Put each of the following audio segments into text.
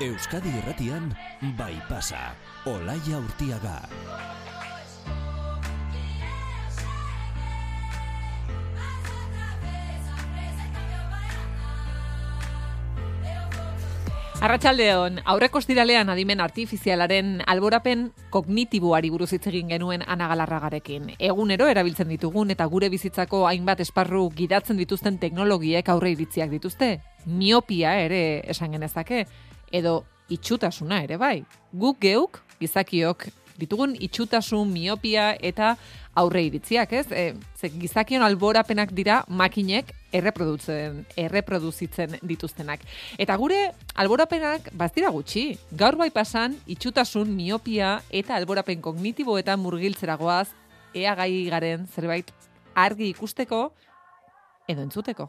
Euskadi Irratian bai pasa. Olaia Urtiaga. Arratxaldeon, aurreko estiralean adimen artifizialaren alborapen kognitiboari buruz hitz egin genuen anagalarragarekin. Egunero erabiltzen ditugun eta gure bizitzako hainbat esparru gidatzen dituzten teknologiek aurre iritziak dituzte. Miopia ere esan genezake, edo itxutasuna ere bai. Guk geuk, gizakiok, ditugun itxutasun, miopia eta aurre iritziak, ez? E, ze gizakion alborapenak dira makinek erreprodutzen, erreproduzitzen dituztenak. Eta gure alborapenak bazdira gutxi. Gaur bai pasan, itxutasun, miopia eta alborapen kognitibo eta murgiltzeragoaz ea gai garen zerbait argi ikusteko edo entzuteko.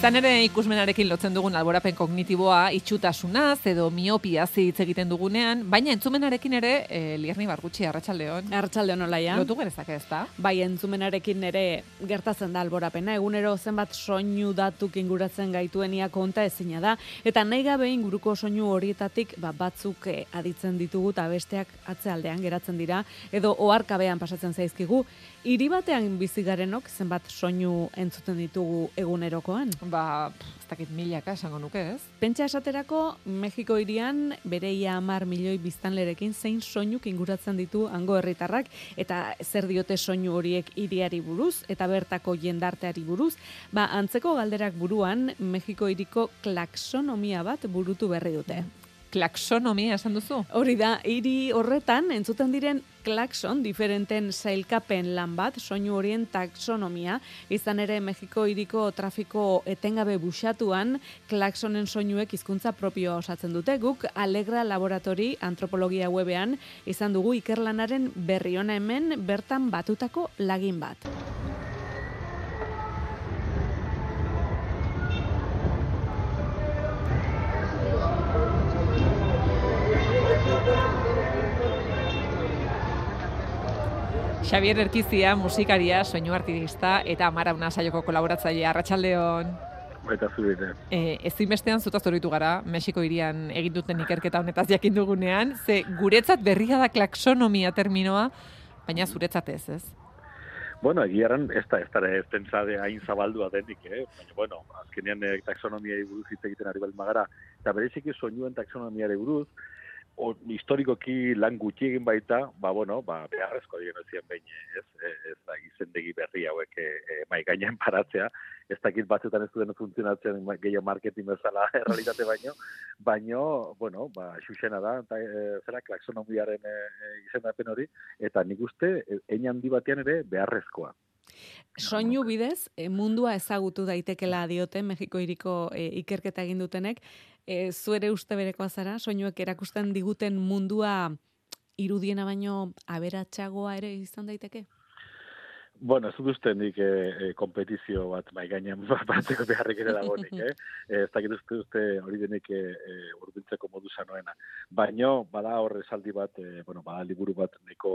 Izan ere ikusmenarekin lotzen dugun alborapen kognitiboa itxutasunaz edo miopia hitz egiten dugunean, baina entzumenarekin ere e, lierni bargutxi arratsaldeon. Arratsaldeon olaia. Lotu gerezak ez da? Bai, entzumenarekin ere gertatzen da alborapena. Egunero zenbat soinu datuk inguratzen gaituenia konta ezina da. Eta nahi gabe inguruko soinu horietatik ba, batzuk eh, aditzen ditugu eta besteak atzealdean geratzen dira. Edo oharkabean pasatzen zaizkigu. Hiri batean bizi garenok zenbat soinu entzuten ditugu egunerokoan? Ba, ez dakit milaka esango nuke, ez? Pentsa esaterako, Mexiko irian bere ia amar milioi biztanlerekin zein soinuk inguratzen ditu hango herritarrak eta zer diote soinu horiek iriari buruz eta bertako jendarteari buruz, ba, antzeko galderak buruan, Mexiko iriko klaksonomia bat burutu berri dute klaksonomia esan duzu? Hori da, hiri horretan entzuten diren klakson diferenten sailkapen lan bat, soinu horien taksonomia, izan ere Mexiko hiriko trafiko etengabe busatuan, klaksonen soinuek hizkuntza propioa osatzen dute, guk Alegra Laboratori Antropologia webean izan dugu ikerlanaren berri ona hemen bertan batutako lagin bat. Xavier Erkizia, musikaria, soinu artista eta Amara Una saioko kolaboratzailea Arratsaldeon. Baita zure. Eh, ezinbestean zutaz zoritu gara Mexiko hirian egin duten ikerketa honetaz jakin dugunean, ze guretzat berria da klaksonomia terminoa, baina zuretzat ez, ez? Bueno, egiaran ez da, ez da, ez pentsade hain zabaldua denik, eh? Baina, bueno, azkenean eh, taksonomia buruz hitz egiten ari balmagara, eta bereziki soinuen taksonomia buruz, o, historikoki lan gutxi egin baita, ba, bueno, ba, beharrezko digen ezien behin, ez, ez, da, izendegi berri hauek e, e, mai gainean paratzea, ez dakit batzutan ez duen funtzionatzen gehiago marketing bezala realitate baino, baino, bueno, ba, xuxena da, eta e, zera, klaksonomiaren e, e, izendapen hori, eta nik uste, e, handi batean ere beharrezkoa. Soinu bidez, e, mundua ezagutu daitekela diote Mexiko hiriko e, ikerketa egin dutenek, e, zuere uste berekoa zara, soinuek erakusten diguten mundua irudiena baino aberatsagoa ere izan daiteke? Bueno, ez dut nik e, e, kompetizio bat mai gainean batzeko beharrik ere dago nik, eh? ez dakit uste uste hori denik e, e, urbiltzeko modu sanoena. Baina, bada horre saldi bat, e, bueno, bada liburu bat neko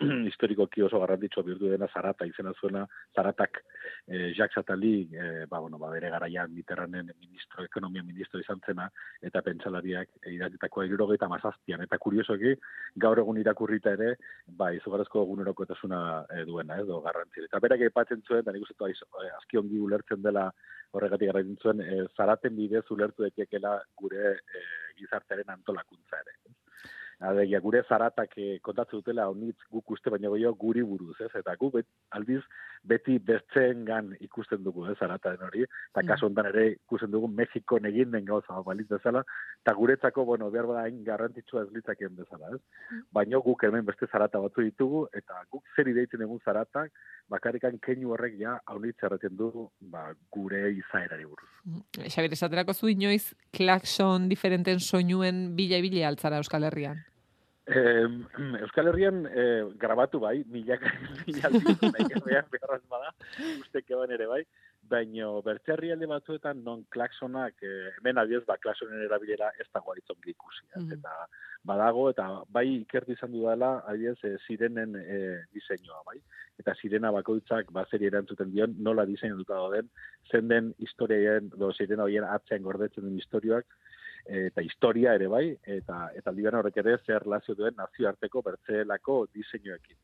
historikoki oso garrantzitsua bihurtu dena Zarata izena zuena, Zaratak e, Jacques Attali, e, ba, bueno, ba, bere garaian Mitterranden ministro, ekonomia ministro izan zena, eta pentsalariak e, idatitako egirogeita mazaztian. Eta kuriosoki, gaur egun irakurrita ere, ba, izugarrezko eguneroko etasuna e, duena, ez, garrantzi. Eta berak aipatzen zuen, da nik uste eh, azki ongi ulertzen dela horregatik garrantzen zuen, e, zaraten bidez ulertu daitekeela gure e, gizartearen antolakuntza ere. Adegia, gure zaratak eh, kontatzen dutela honitz guk uste baina goio guri buruz, ez? Eta gu bet, aldiz beti bertzen gan ikusten dugu, ez, zarataren hori. Eta mm. kasu ere ikusten dugu Mexiko negin den gauza balitz bezala. Eta guretzako, bueno, behar bada hain garrantzitsua ez litzaken bezala, ez? Mm. Baina guk hemen beste zarata batzu ditugu, eta guk zer ideitzen egun zaratak, bakarrikan keinu horrek ja haunitz erraten du ba, gure izaerari buruz. Mm. Xabir, esaterako zu inoiz klakson diferenten soinuen bila-bila altzara Euskal Herrian? Eh, Euskal Herrian eh, grabatu bai, milak, milak, milak, milak, milak, milak, ere bai, baino bertzerri alde batzuetan non klaksonak, eh, hemen adiez, ba, klaksonen erabilera ez dago aitzon ikusi. Mhm. Eta badago, eta bai ikertu izan dudala, adiez, e, zirenen e, diseinua, bai? Eta zirena bakoitzak, ba, zeri erantzuten dion, nola diseinututa den, zen den historiaen, do, zirena horien atzean gordetzen den historioak, eta historia ere bai, eta eta aldiban horrek ere zer relazio duen nazioarteko bertzelako diseinuekin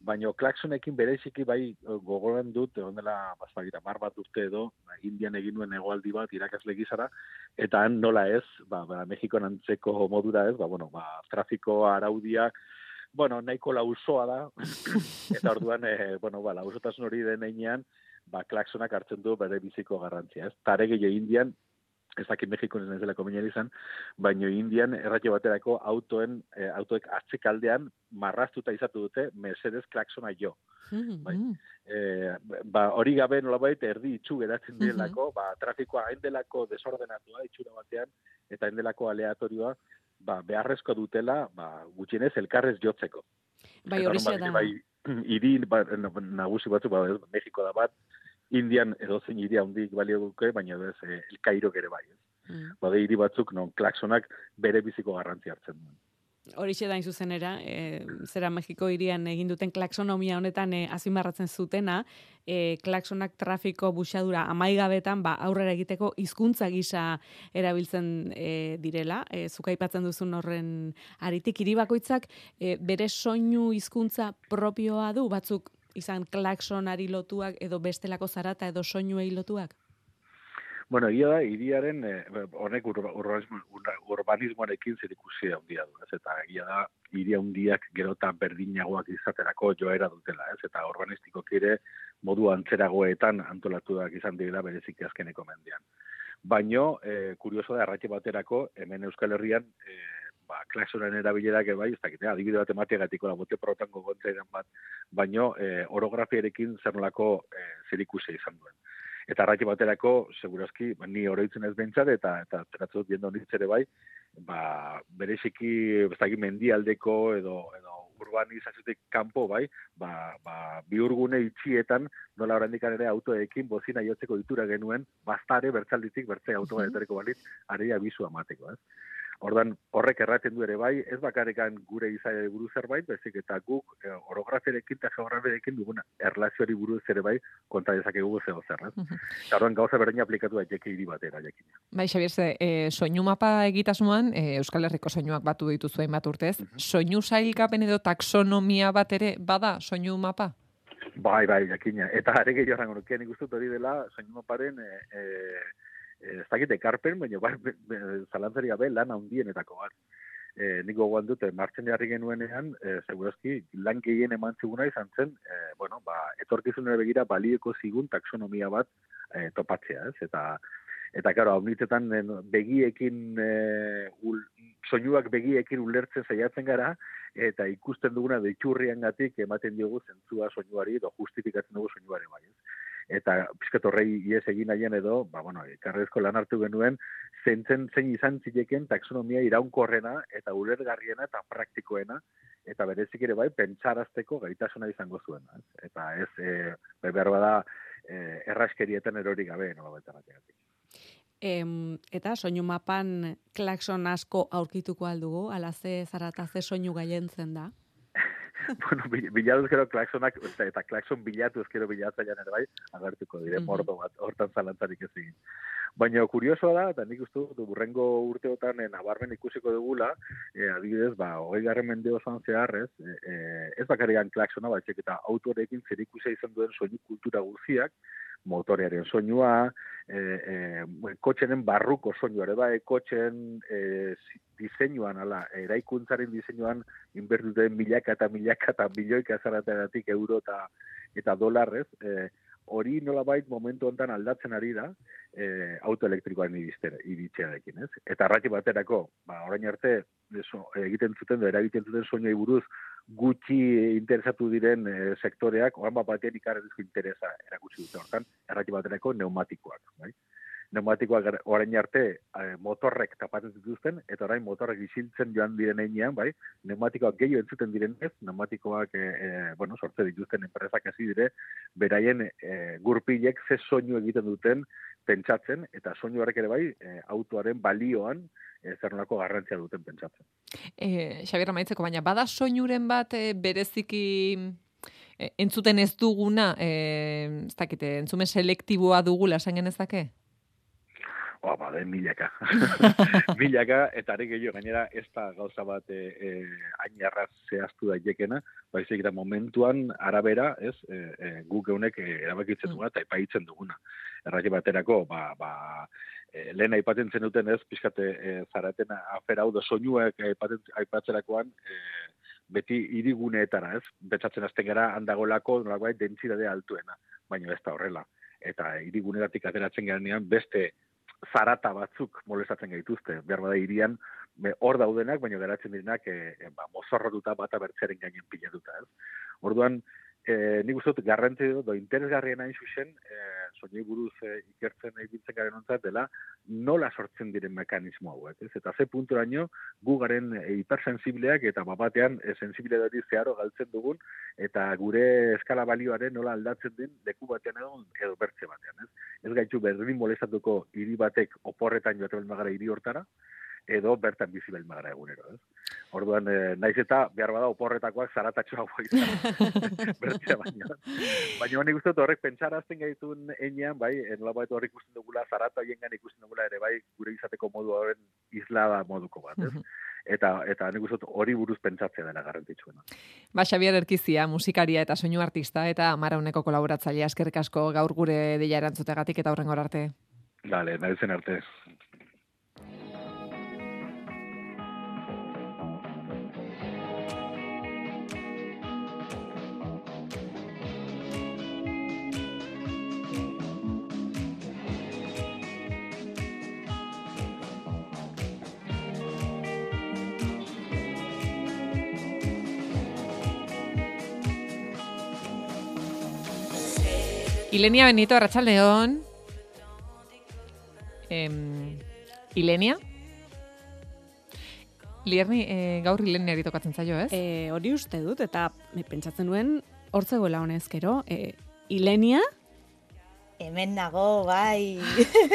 baino klaksonekin bereziki bai gogoran dut, egon dela, bazagira, mar bat urte edo, ba, indian egin nuen egoaldi bat irakasle gizara, eta han nola ez, ba, ba, Mexikon antzeko modura ez, ba, bueno, ba, trafiko araudia, bueno, nahiko lausoa da, eta orduan, e, bueno, ba, lausotasun hori den ba, klaksonak hartzen du bere biziko garrantzia, ez? Tare gehiago indian, ez dakit Mexikon ez nezela izan, baino Indian erratio baterako autoen, e, autoek atzekaldean marraztuta izatu dute Mercedes klaksona jo. Mm-hmm. bai. E, ba, hori gabe nolabait erdi itxu geratzen mm-hmm. direlako, ba, trafikoa haindelako desordenatua itxura batean, eta haindelako aleatorioa, ba, beharrezko dutela, ba, gutxienez, elkarrez jotzeko. Bai, hori da. Bai, iri, ba, nagusi batzu, ba, Mexiko da bat, Indian edo zein hiri handik balio duke, baina ez eh, El Cairo ere bai, ez. Mm. Bade hiri batzuk non klaksonak bere biziko garrantzi hartzen duen. Horixe da zuzenera, e, zera Mexiko hirian egin duten klaksonomia honetan e, azimarratzen zutena, e, klaksonak trafiko buxadura amaigabetan ba, aurrera egiteko hizkuntza gisa erabiltzen e, direla, e, zukaipatzen duzun horren aritik, hiri bakoitzak e, bere soinu hizkuntza propioa du, batzuk izan klaksonari lotuak edo bestelako zarata edo soinuei lotuak? Bueno, egia da, iriaren, eh, honek ur, urbanismoarekin zer ikusia handia du, ez? Eta egia da, iria handiak gerota berdinagoak izaterako joera dutela, ez? Eta urbanistiko kire modu antzeragoetan antolatuak izan dira berezik azkeneko mendian. Baino, eh, kurioso da, erratxe baterako, hemen Euskal Herrian, eh, ba, klaksonen erabilerak bai, ez dakit, adibide bat emategatiko la bote protan gogontzaidan bat, baino e, orografiarekin zer nolako e, zer izan duen. Eta arraki baterako, segurazki, ba, ni oroitzen ez behintzat, eta, eta teratzen dut jendon ere bai, ba, bereziki, ez dakit, mendialdeko edo, edo urbanizaziotik kanpo bai, ba, ba, biurgune itxietan, nola horrendik ere autoekin bozina jotzeko ditura genuen, bastare bertzalditik, bertzea autoa etoreko balit, areia bizu amateko, ez? Ordan horrek erraten du ere bai, ez bakarekan gure izaia buru zerbait, bezik eta guk e, orografiarekin eta geografiarekin duguna erlazioari buruz ere bai konta dezakegu zeo zer, ez? Ordan gauza berdina aplikatu daiteke hiri batera jakin. Bai, Xabier, ze, e, soinu mapa egitasmoan, e, Euskal Herriko soinuak batu ditu zuen bat urtez, soinu sailkapen edo taksonomia bat ere bada soinu mapa? Bai, bai, jakina. Eta are gehiago rango nuke, nik hori dela, soinu maparen, e, e, Eh, ez dakit ekarpen, baina bai, zalantzari gabe lan handienetako bat. E, nik gogoan dut, martzen jarri genuenean, e, segurazki, lan gehien eman ziguna izan zen, e, bueno, ba, etorkizunera begira balieko zigun taksonomia bat e, topatzea, ez? Eta, eta karo, hau begiekin, e, ul, soinuak begiekin ulertzen zaiatzen gara, eta ikusten duguna deiturrian gatik ematen diogu zentzua soinuari, edo justifikatzen dugu soinuari bai, ez? Eta pizkat horrei ies egin nahian edo, ba, bueno, karrezko lan hartu genuen, zentzen zein izan zileken taksonomia iraunkorrena eta ulergarriena eta praktikoena, eta berezik ere bai, pentsarazteko gaitasuna izango zuen. Eta ez, e, behar bada, e, erraskerietan erori gabe, nola baita Em, eta soinu mapan klakson asko aurkituko aldugu, ala ze zarata ze soinu gaientzen da? bueno, bilatu ezkero klaksonak, eta klakson bilatu ezkero bilatzaian ere bai, agertuko dire, mordo bat, hortan zalantzarik ez egin. Baina kuriosoa da, eta nik uste dut, burrengo urteotan eh, nabarmen ikusiko dugula, eh, adibidez, ba, hogei garren mende osoan zehar, ez, eh, eh ez bakarigan klaksona, bat eta autorekin zer izan duen soinu kultura guztiak, motorearen soinua, e, e, kotxenen barruko soinua ere bai, kotxen e, diseinuan, ala, eraikuntzaren diseinuan inbertuten milaka eta milaka eta milioika zarategatik euro eta, eta dolarrez, e, hori nolabait momentu hontan aldatzen ari da e, autoelektrikoan iritxearekin, ez? Eta arraki baterako, ba, orain arte, egiten zuten, eragiten zuten soinoi buruz, gutxi interesatu diren e, sektoreak, oran bat batean ikarren interesa erakutsi dute hortan, errati baterako neumatikoak, bai? Pneumatikoak orain arte e, motorrek tapatzen dituzten, eta orain motorrek isiltzen joan diren einean, bai, pneumatikoak gehiago entzuten direnez, pneumatikoak, e, e, bueno, sortze dituzten enpresak hasi dire, beraien e, gurpilek ze soinu egiten duten pentsatzen, eta soinu horrek ere bai, e, autoaren balioan, e, zer nolako garrantzia duten pentsatzen. E, Xabier, maitzeko, baina, bada soinuren bat e, bereziki entzuten ez duguna, e, ez dakite, entzume selektiboa dugula, esan genezake? Oa, ba, den milaka. milaka, eta are gehiago gainera, ez da gauza bat e, e, ainarraz zehaztu daitekena, baizik eta momentuan arabera, ez, e, e, guk eunek e, erabakitzen duguna eta ipaitzen duguna. Erraki baterako, ba, ba, e, lehen aipatzen zenuten ez, pixkate e, zaraten afera hau da soinuak aipatzerakoan, e, beti iriguneetara, ez? Betzatzen azten gara handagolako nolabait dentsitate altuena, baina ez da horrela. Eta iriguneratik ateratzen garenean beste zarata batzuk molestatzen gaituzte. Behar bada irian, hor daudenak, baina geratzen direnak e, e, ba, mozorrotuta bata bertzeren gainen pilatuta. Ez? Orduan, e, nik uste dut garrantzi dut, do interesgarrien hain zuzen, e, soinei buruz e, ikertzen egitzen garen ontzat dela, nola sortzen diren mekanismo hauek. Ez? Eta ze punturaino gu garen e, hipersensibleak eta bapatean e, sensibilidadi zeharo galtzen dugun, eta gure eskala balioaren nola aldatzen den leku batean edo, edo bertze batean. Ez, ez gaitu berdin molestatuko hiri batek oporretan joaten magara hiri hortara, edo bertan bizi behar magara egunero, ez? Orduan, e, naiz eta behar bada oporretakoak zaratatxo hau bertzea baina. Baina honi guztot horrek pentsarazten gaitun enean, bai, enola baitu horrek ikusten dugula, zarata hiengan ikusten dugula ere, bai, gure izateko modu horren islada moduko bat, ez? Eta, eta nik guztot hori buruz pentsatzea dela garrantzitsuena. Ba, Xabier Erkizia, musikaria eta soinu artista, eta amara honeko kolaboratzailea, eskerrik asko gaur gure deia erantzutegatik eta horrengor arte. Dale, nahi zen arte. Ilenia Benito, Arratxaldeon. Em, Ilenia? Lierni, e, gaur Ilenia tokatzen zaio, ez? E, hori uste dut, eta me pentsatzen nuen, hortzegoela honezkero, e, Ilenia? Hemen nago, bai.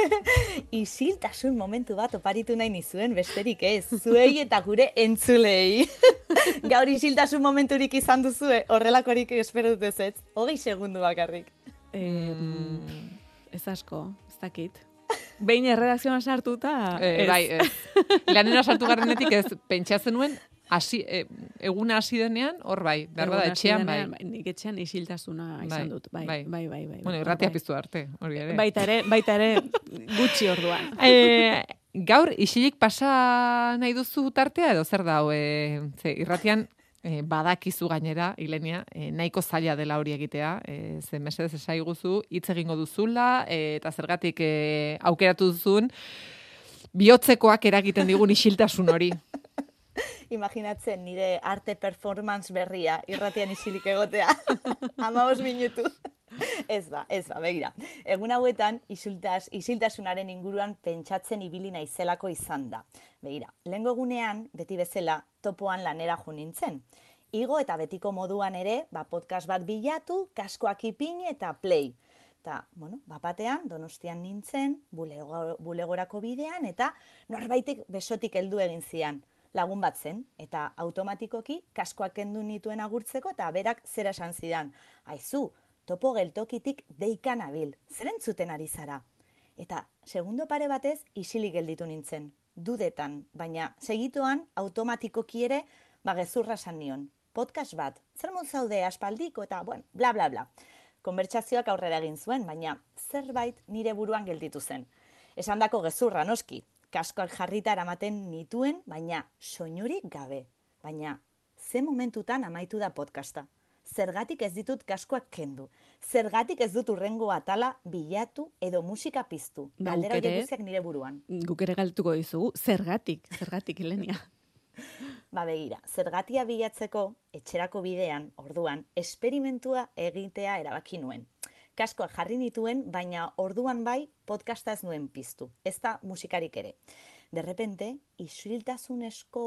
Isiltasun momentu bat oparitu nahi nizuen, besterik ez. Zuei eta gure entzulei. Gaur isiltasun momenturik izan duzue, horrelakorik espero dut ez ez. Hogei segundu bakarrik. Eh, ez asko, ez dakit. Behin erredakzioan sartuta, eh, ez. Bai, ez. Lanera sartu garrenetik ez, pentsatzen nuen, hasi, e, eguna hasi denean, hor bai, behar bada, etxean bai. denean, Nik etxean isiltasuna izan dut, bai, bai, bai, bai. bai, Bueno, bai, irratia bai. piztu arte, hori ere. Baita ere, baita ere, gutxi orduan. e, gaur, isilik pasa nahi duzu tartea edo zer da, e, ze, irratian e, badakizu gainera, Ilenia, e, nahiko zaila dela hori egitea, e, ze mesedez esaiguzu, hitz egingo duzula, e, eta zergatik e, aukeratu duzun, bihotzekoak eragiten digun isiltasun hori. Imaginatzen nire arte performance berria irratian isilik egotea. Amabos minutu. Ez ba, ez ba, begira. Egun hauetan, isiltas, isiltasunaren inguruan pentsatzen ibili naizelako izan da. Begira, lehengo egunean, beti bezala, topoan lanera jo nintzen. Igo eta betiko moduan ere, ba, podcast bat bilatu, kaskoak ipini eta play. Eta, bueno, bapatean, donostian nintzen, bulego, bulegorako bidean, eta norbaitek besotik heldu egin zian lagun bat zen, eta automatikoki kaskoak kendu nituen agurtzeko, eta berak zera esan zidan. Aizu, topo geltokitik deika nabil, zer entzuten ari zara? Eta segundo pare batez isilik gelditu nintzen, dudetan, baina segituan automatikoki ere ba gezurra esan nion. Podcast bat, zer mod zaude aspaldiko eta, bueno, bla, bla, bla. Konbertsazioak aurrera egin zuen, baina zerbait nire buruan gelditu zen. Esan dako gezurra noski, kaskoak jarrita eramaten nituen, baina soinurik gabe. Baina ze momentutan amaitu da podcasta. Zergatik ez ditut kaskoak kendu. Zergatik ez dut urrengo atala bilatu edo musika piztu. Ba, Galdera horiek guztiak nire buruan. Guk ere galtuko dizugu, zergatik, zergatik, Elenia. Ba begira, zergatia bilatzeko etxerako bidean, orduan, esperimentua egitea erabaki nuen. Kaskoak jarri nituen, baina orduan bai podcasta ez nuen piztu. Ez da musikarik ere. De repente, isiltasunezko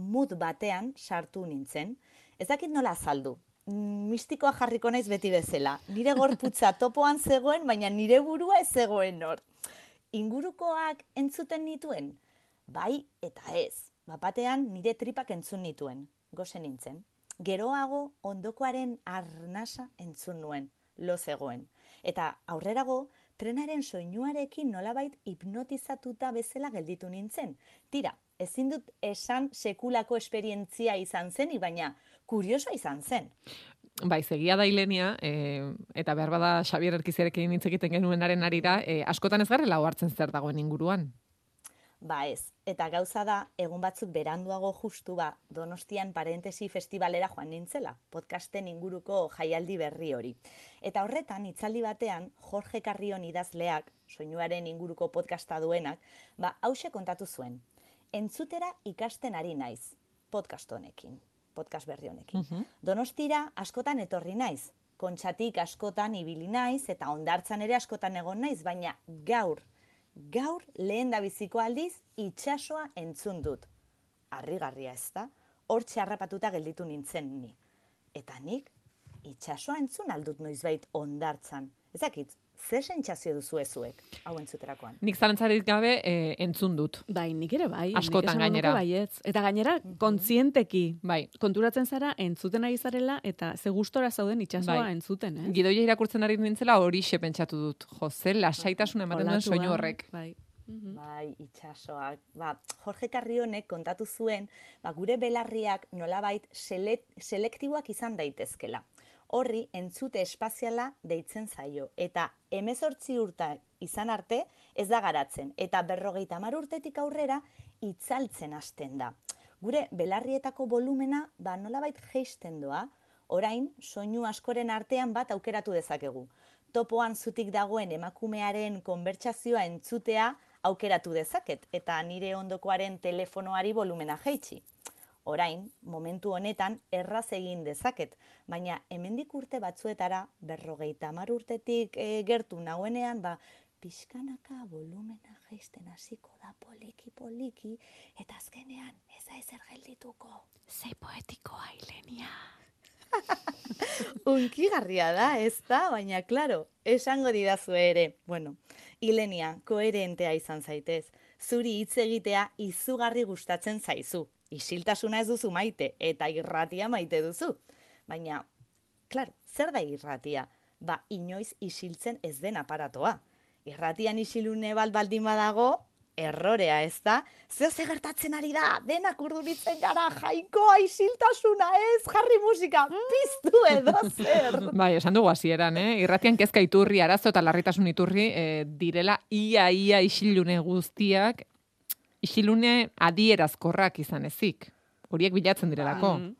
mood batean sartu nintzen. Ez dakit nola azaldu. Mistikoa jarriko naiz beti bezala. Nire gorputza topoan zegoen, baina nire burua ez zegoen hor. Ingurukoak entzuten nituen? Bai eta ez. Bapatean nire tripak entzun nituen. Gozen nintzen. Geroago ondokoaren arnasa entzun nuen. Lo zegoen. Eta aurrerago, trenaren soinuarekin nolabait hipnotizatuta bezala gelditu nintzen. Tira, ezin dut esan sekulako esperientzia izan zen, baina kuriosoa izan zen. Bai, segia da Ilenia, e, eta behar bada Xabier Erkiziarekin hitz egiten genuenaren arira, e, askotan ez garela hartzen zer dagoen inguruan. Ba ez, eta gauza da, egun batzuk beranduago justu ba, Donostian parentesi festivalera joan nintzela, podcasten inguruko jaialdi berri hori. Eta horretan, itzaldi batean, Jorge Carrion idazleak, soinuaren inguruko podcasta duenak, ba, hause kontatu zuen. Entzutera ikasten ari naiz, podcast honekin, podcast berri honekin. Donostira askotan etorri naiz, kontxatik askotan ibili naiz, eta ondartzan ere askotan egon naiz, baina gaur, gaur lehen da biziko aldiz itsasoa entzun dut. Harrigarria ez da, hor txarrapatuta gelditu nintzen ni. Eta nik, itsasoa entzun aldut noizbait ondartzan. Ezakit, ze sentsazio duzu ezuek, hau entzuterakoan? Nik zalantzarik gabe e, entzun dut. Bai, nik ere bai. Askotan gainera. Baietz. Eta gainera, kontzienteki. Bai, Konturatzen zara, entzuten ari zarela, eta ze gustora zauden itsasoa Bai. entzuten, eh? gidoia irakurtzen ari nintzela hori pentsatu dut. Jo, ze lasaitasuna ematen duen soinu horrek. Bai. Mhm. Bai, itxasoak. Ba, Jorge Carrionek kontatu zuen, ba, gure belarriak nolabait selek, selektiboak izan daitezkela. Horri entzute espaziala deitzen zaio. Eta emezortzi urta izan arte ez da garatzen. Eta berrogeita hamar urtetik aurrera itzaltzen hasten da. Gure belarrietako volumena ba, nolabait geisten doa. Orain, soinu askoren artean bat aukeratu dezakegu. Topoan zutik dagoen emakumearen konbertsazioa entzutea aukeratu dezaket eta nire ondokoaren telefonoari volumena jeitsi. Orain, momentu honetan erraz egin dezaket, baina hemendik urte batzuetara berrogeita hamar urtetik e, gertu nauenean, ba, pixkanaka volumena jaisten hasiko da poliki poliki eta azkenean ez da ezer geldituko. Ze poetikoa, Ilenia. Unkigarria da, ez da, baina claro, esango didazu ere. Bueno, Ilenia, koherentea izan zaitez. Zuri hitz egitea izugarri gustatzen zaizu. Isiltasuna ez duzu maite eta irratia maite duzu. Baina, claro, zer da irratia? Ba, inoiz isiltzen ez den aparatoa. Irratian isilune bat baldin badago, errorea ez da, zeo ze gertatzen ari da, denak urduritzen gara, jaikoa isiltasuna ez, jarri musika, piztu edo zer. Bai, esan dugu hasieran, eh? Irratian kezka iturri, arazo eta larritasun iturri eh, direla ia ia isilune guztiak isilune adierazkorrak izan ezik. Horiek bilatzen direlako. Mhm.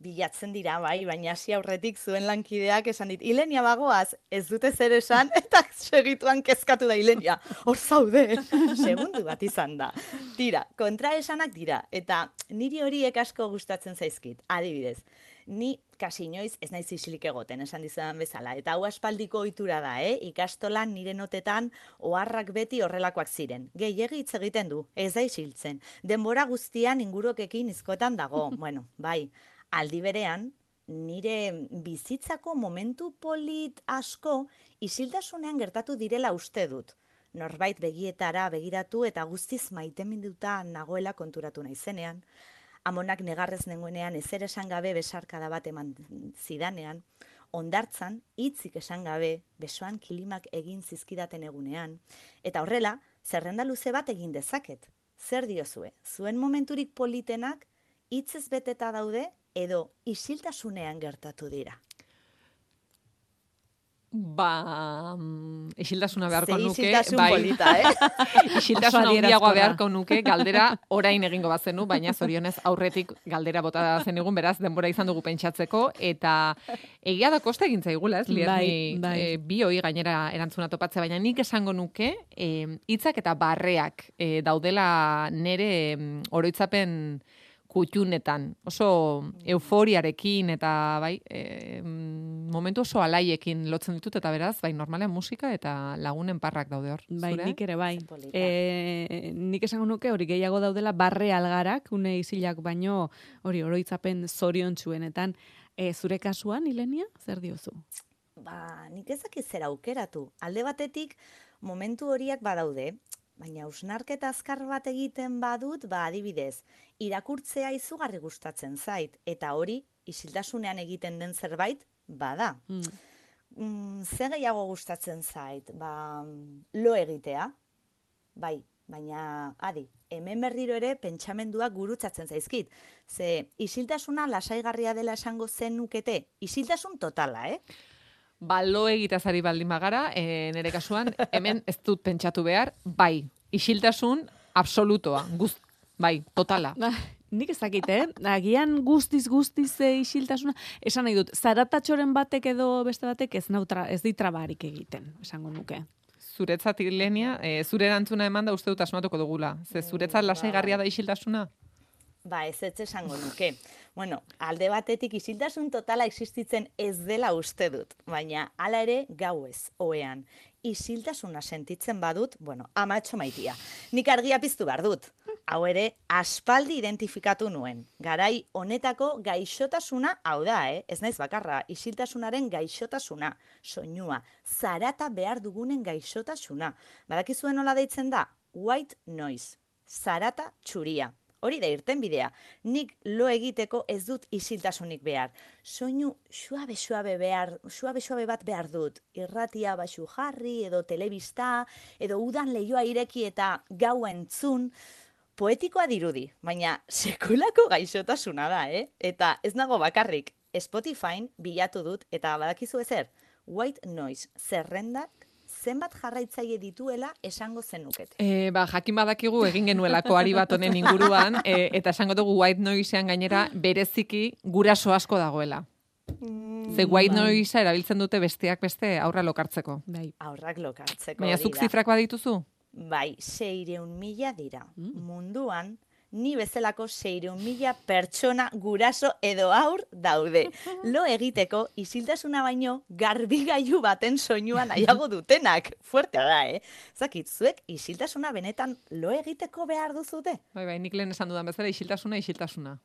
Bilatzen dira, bai, baina hasi aurretik zuen lankideak esan dit, Ilenia bagoaz, ez dute zer esan, eta segituan kezkatu da Ilenia. Hor zaude, segundu bat izan da. Tira, kontraesanak dira, eta niri horiek asko gustatzen zaizkit, adibidez. Ni kasi inoiz ez naiz isilik egoten, esan dizudan bezala. Eta hau aspaldiko ohitura da, eh? Ikastolan nire notetan oharrak beti horrelakoak ziren. Gehiegi hitz egiten du, ez da isiltzen. Denbora guztian ingurokekin izkotan dago. bueno, bai, aldi berean, nire bizitzako momentu polit asko isiltasunean gertatu direla uste dut. Norbait begietara begiratu eta guztiz maiteminduta nagoela konturatu naizenean, amonak negarrez nengoenean ezer esan gabe besarkada bat eman zidanean, ondartzan hitzik esan gabe besoan kilimak egin zizkidaten egunean, eta horrela, zerrenda luze bat egin dezaket. Zer diozue, zuen momenturik politenak hitzez beteta daude edo isiltasunean gertatu dira. Ba, mm, isiltasuna beharko Ze nuke. isiltasun bai. polita, eh? Isiltasun handiagoa beharko nuke, galdera orain egingo bazenu, baina zorionez aurretik galdera bota zenigun, beraz, denbora izan dugu pentsatzeko, eta egia da kosta egin zaigula, ez? Lier, Bai, bai. eh, bi hoi gainera erantzuna topatze, baina nik esango nuke, eh, hitzak eta barreak eh, daudela nere mm, oroitzapen kutxunetan, oso euforiarekin eta bai, e, momentu oso alaiekin lotzen ditut eta beraz, bai, normalean musika eta lagunen parrak daude hor. Bai, Zure? nik ere bai. E, nik esango nuke hori gehiago daudela barre algarak, une isilak baino hori oroitzapen zorion txuenetan. E, zure kasuan, Ilenia, zer diozu? Ba, nik ezakit zer aukeratu. Alde batetik, momentu horiak badaude, baina ausnarketa azkar bat egiten badut, ba adibidez, irakurtzea izugarri gustatzen zait, eta hori, isiltasunean egiten den zerbait, bada. Mm. Mm, ze gehiago gustatzen zait? Ba, lo egitea, bai, baina, adi, hemen berriro ere pentsamenduak gurutzatzen zaizkit. Ze, isiltasuna lasaigarria dela esango zen nukete, isiltasun totala, eh? Ba, lo egitaz ari baldin bagara, e, nire kasuan, hemen ez dut pentsatu behar, bai, isiltasun absolutoa, guz, bai, totala. Ba, nik ez dakit, eh? Agian guztiz guztiz e, isiltasuna. Esan nahi dut, zaratatxoren batek edo beste batek ez, nautra, ez ditrabarik egiten, esango nuke. Zuretzat Ilenia, e, zure erantzuna eman da uste dut asmatuko dugula. Ze zuretzat lasaigarria da isiltasuna? Ba, ez ez esango nuke. Bueno, alde batetik isiltasun totala existitzen ez dela uste dut, baina hala ere gauez, oean. Isiltasuna sentitzen badut, bueno, amatxo maitia. Nik argia piztu behar dut. Hau ere, aspaldi identifikatu nuen. Garai honetako gaixotasuna, hau da, eh? Ez naiz bakarra, isiltasunaren gaixotasuna, soinua, zarata behar dugunen gaixotasuna. Badakizuen nola deitzen da? White noise, zarata txuria. Hori da irten bidea. Nik lo egiteko ez dut isiltasunik behar. Soinu suabe suabe behar, suabe suabe bat behar dut. Irratia basu jarri edo telebista edo udan leioa ireki eta gaua entzun. Poetikoa dirudi, baina sekulako gaixotasuna da, eh? Eta ez nago bakarrik, Spotifyn bilatu dut eta badakizu ezer, white noise zerrendak zenbat jarraitzaile dituela esango zenukete. E, ba, jakin badakigu egin genuelako ari bat honen inguruan, e, eta esango dugu white noisean gainera bereziki guraso asko dagoela. Ze white bai. noisea erabiltzen dute besteak beste aurra lokartzeko. Bai. Aurrak lokartzeko Baina zuk zifrak badituzu? Bai, seireun mila dira. Mm. Munduan, ni bezalako seireun mila pertsona guraso edo aur daude. Lo egiteko, isiltasuna baino, garbigailu baten soinua nahiago dutenak. Fuertea da, eh? Zakit, zuek isiltasuna benetan lo egiteko behar duzute? Bai, bai, nik lehen esan dudan bezala, isiltasuna, isiltasuna.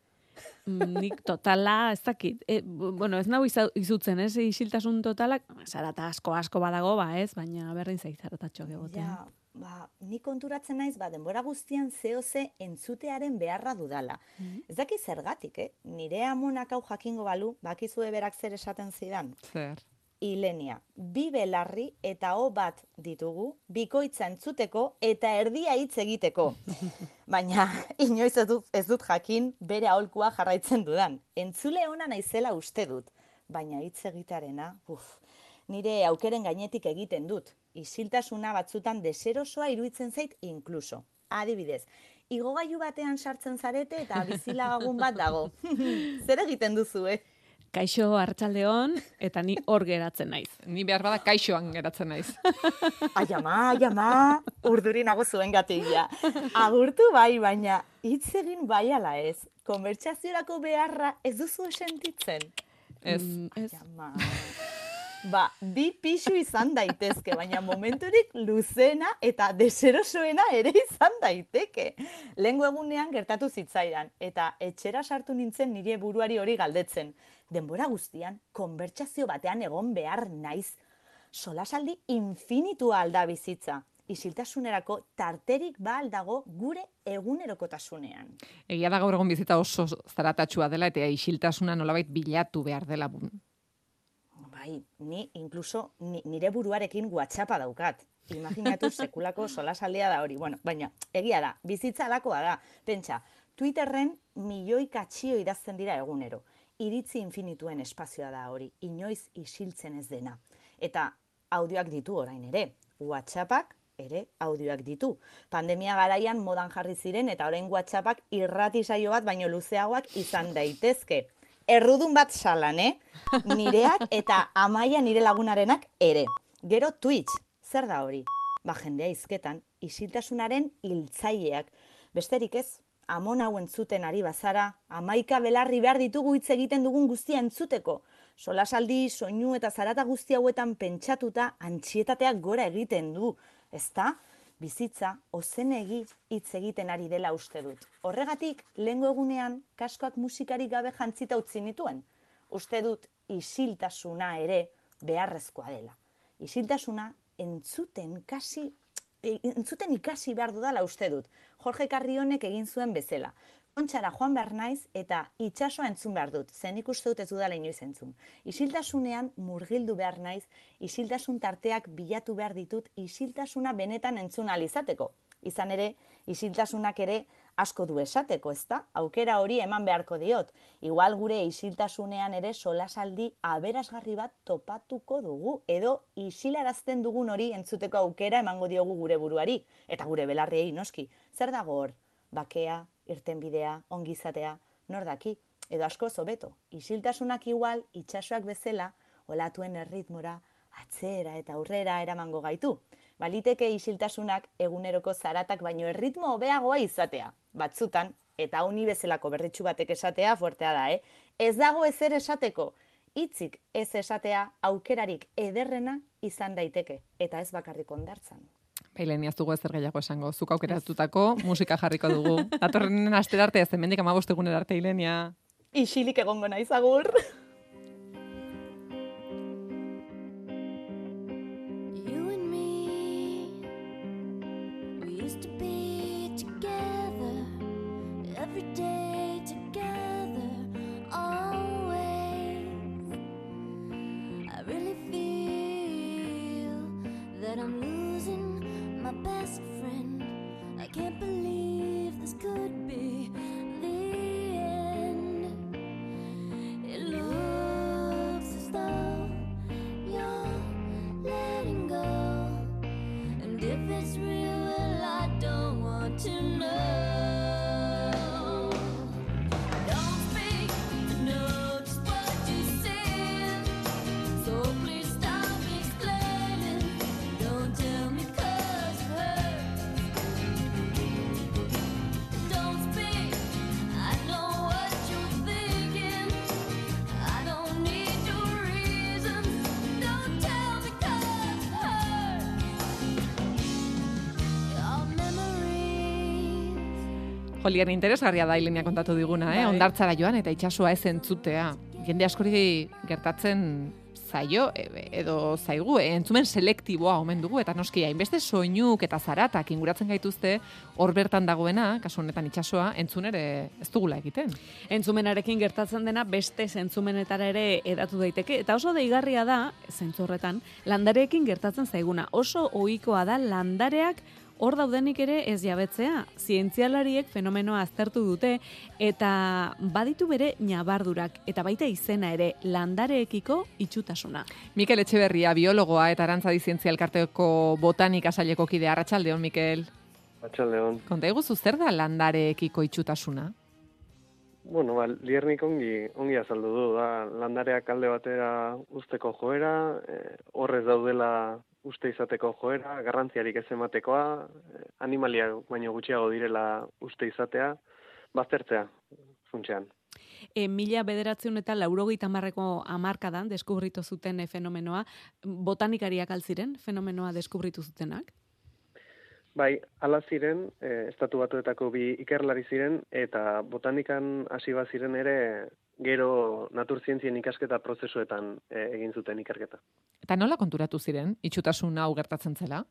Mm, Nik totala, ez dakit. E, bu- bueno, ez iza- izutzen, ez, isiltasun totalak, zarata asko asko badago, ba, ez, baina berdin zait zaratatxo egotea. Ja, ba, ni konturatzen naiz, ba, denbora guztian zeo ze entzutearen beharra dudala. Ez daki zergatik, eh? Nire amonak hau jakingo balu, bakizue berak zer esaten zidan. Zer. Ilenia, bi belarri eta o bat ditugu, bikoitza entzuteko eta erdia hitz egiteko. Baina, inoiz ez dut, ez dut jakin bere aholkua jarraitzen dudan. Entzule ona naizela uste dut. Baina hitz egitearena, uf, nire aukeren gainetik egiten dut. Isiltasuna batzutan deserosoa iruditzen zait inkluso. Adibidez, igogailu batean sartzen zarete eta bizilagun bat dago. Zer egiten duzu, eh? Kaixo hartzaldeon, eta ni hor geratzen naiz. Ni behar bada kaixoan geratzen naiz. Ai ama, ai ama, urduri nago zuen gatia. Agurtu bai, baina hitz egin bai ala ez. Konbertsaziorako beharra ez duzu sentitzen. Ez. Mm, ez. Ai ama. Ba, bi pixu izan daitezke, baina momenturik luzena eta deserosoena ere izan daiteke. Lengo egunean gertatu zitzaidan, eta etxera sartu nintzen nire buruari hori galdetzen. Denbora guztian, konbertsazio batean egon behar naiz. Solasaldi infinitua alda bizitza. Isiltasunerako tarterik ba aldago gure egunerokotasunean. Egia da gaur egon bizita oso zaratatxua dela eta isiltasuna nolabait bilatu behar dela. Bai, ni incluso ni, nire buruarekin WhatsAppa daukat. Imaginatu sekulako solasaldea da hori. Bueno, baina egia da, bizitza alakoa da. Pentsa, Twitterren milioi katxio idazten dira egunero. Iritzi infinituen espazioa da hori, inoiz isiltzen ez dena. Eta audioak ditu orain ere. WhatsAppak ere audioak ditu. Pandemia garaian modan jarri ziren eta orain WhatsAppak irrati saio bat baino luzeagoak izan daitezke. Errudun bat salan, eh? Nireak eta amaia nire lagunarenak ere. Gero Twitch, zer da hori? Ba, jendea izketan, isiltasunaren hiltzaileak. Besterik ez, amon hau entzuten ari bazara, amaika belarri behar ditugu hitz egiten dugun guztia entzuteko. Solasaldi, soinu eta zarata guzti hauetan pentsatuta antxietateak gora egiten du. Ezta? Bizitza, ozenegi hitz egiten ari dela uste dut. Horregatik, lehengo egunean, kaskoak musikarik gabe jantzita utzi nituen. Uste dut, isiltasuna ere beharrezkoa dela. Isiltasuna entzuten kasi entzuten ikasi behar dudala uste dut. Jorge Carrionek egin zuen bezala. Kontxara joan behar naiz eta itxasoa entzun behar dut, zen ikuste dut ez dudala inoiz entzun. Isiltasunean murgildu behar naiz, isiltasun tarteak bilatu behar ditut, isiltasuna benetan entzun alizateko. Izan ere, isiltasunak ere asko du esateko, ezta? Aukera hori eman beharko diot. Igual gure isiltasunean ere solasaldi aberasgarri bat topatuko dugu, edo isilarazten dugun hori entzuteko aukera emango diogu gure buruari, eta gure belarriei noski. Zer dago hor? Bakea, irtenbidea, ongizatea, nor daki, edo asko zobeto. Isiltasunak igual, itxasoak bezala, olatuen erritmora, atzera eta aurrera eramango gaitu. Baliteke isiltasunak eguneroko zaratak baino erritmo hobeagoa izatea. Batzutan, eta honi bezalako berritxu batek esatea fuertea da, eh? Ez dago ezer esateko, hitzik ez esatea aukerarik ederrena izan daiteke, eta ez bakarrik ondartzan. Bailen, ez dugu ezer gehiago esango. Zuk aukeratutako musika jarriko dugu. Datorren aster arte, ez hemendik amabost eguner arte, Ilenia. Isilik egongo naiz agur. Jolian interesgarria da Ilenia kontatu diguna, eh? Bai. Ondartzara joan eta itsasoa ez entzutea. Jende askori gertatzen zaio e- edo zaigu, eh? entzumen selektiboa omen dugu eta noski hainbeste soinuk eta zaratak inguratzen gaituzte hor bertan dagoena, kasu honetan itsasoa, entzun ere ez dugula egiten. Entzumenarekin gertatzen dena beste zentzumenetara ere edatu daiteke eta oso deigarria da zentzu horretan landareekin gertatzen zaiguna. Oso ohikoa da landareak hor daudenik ere ez jabetzea. Zientzialariek fenomenoa aztertu dute eta baditu bere ñabardurak eta baita izena ere landareekiko itxutasuna. Mikel Etxeberria, biologoa eta arantzadi zientzia elkarteko botanika saileko kide. Arratsaldeon Mikel. Atxaldeon. Konta iguzu zer da landareekiko itxutasuna? Bueno, ba, liernik ongi, ongi azaldu du, da, landareak alde batera usteko joera, eh, horrez daudela uste izateko joera, garrantziarik ez ematekoa, eh, animaliak baino gutxiago direla uste izatea, baztertzea, funtsean. E, mila bederatzen eta laurogeita marreko amarkadan deskubritu zuten fenomenoa, botanikariak altziren fenomenoa deskubritu zutenak? Bai, ala ziren, eh, estatu batuetako bi ikerlari ziren, eta botanikan hasi ziren ere, gero naturzientzien ikasketa prozesuetan eh, egin zuten ikerketa. Eta nola konturatu ziren, itxutasun hau gertatzen zela?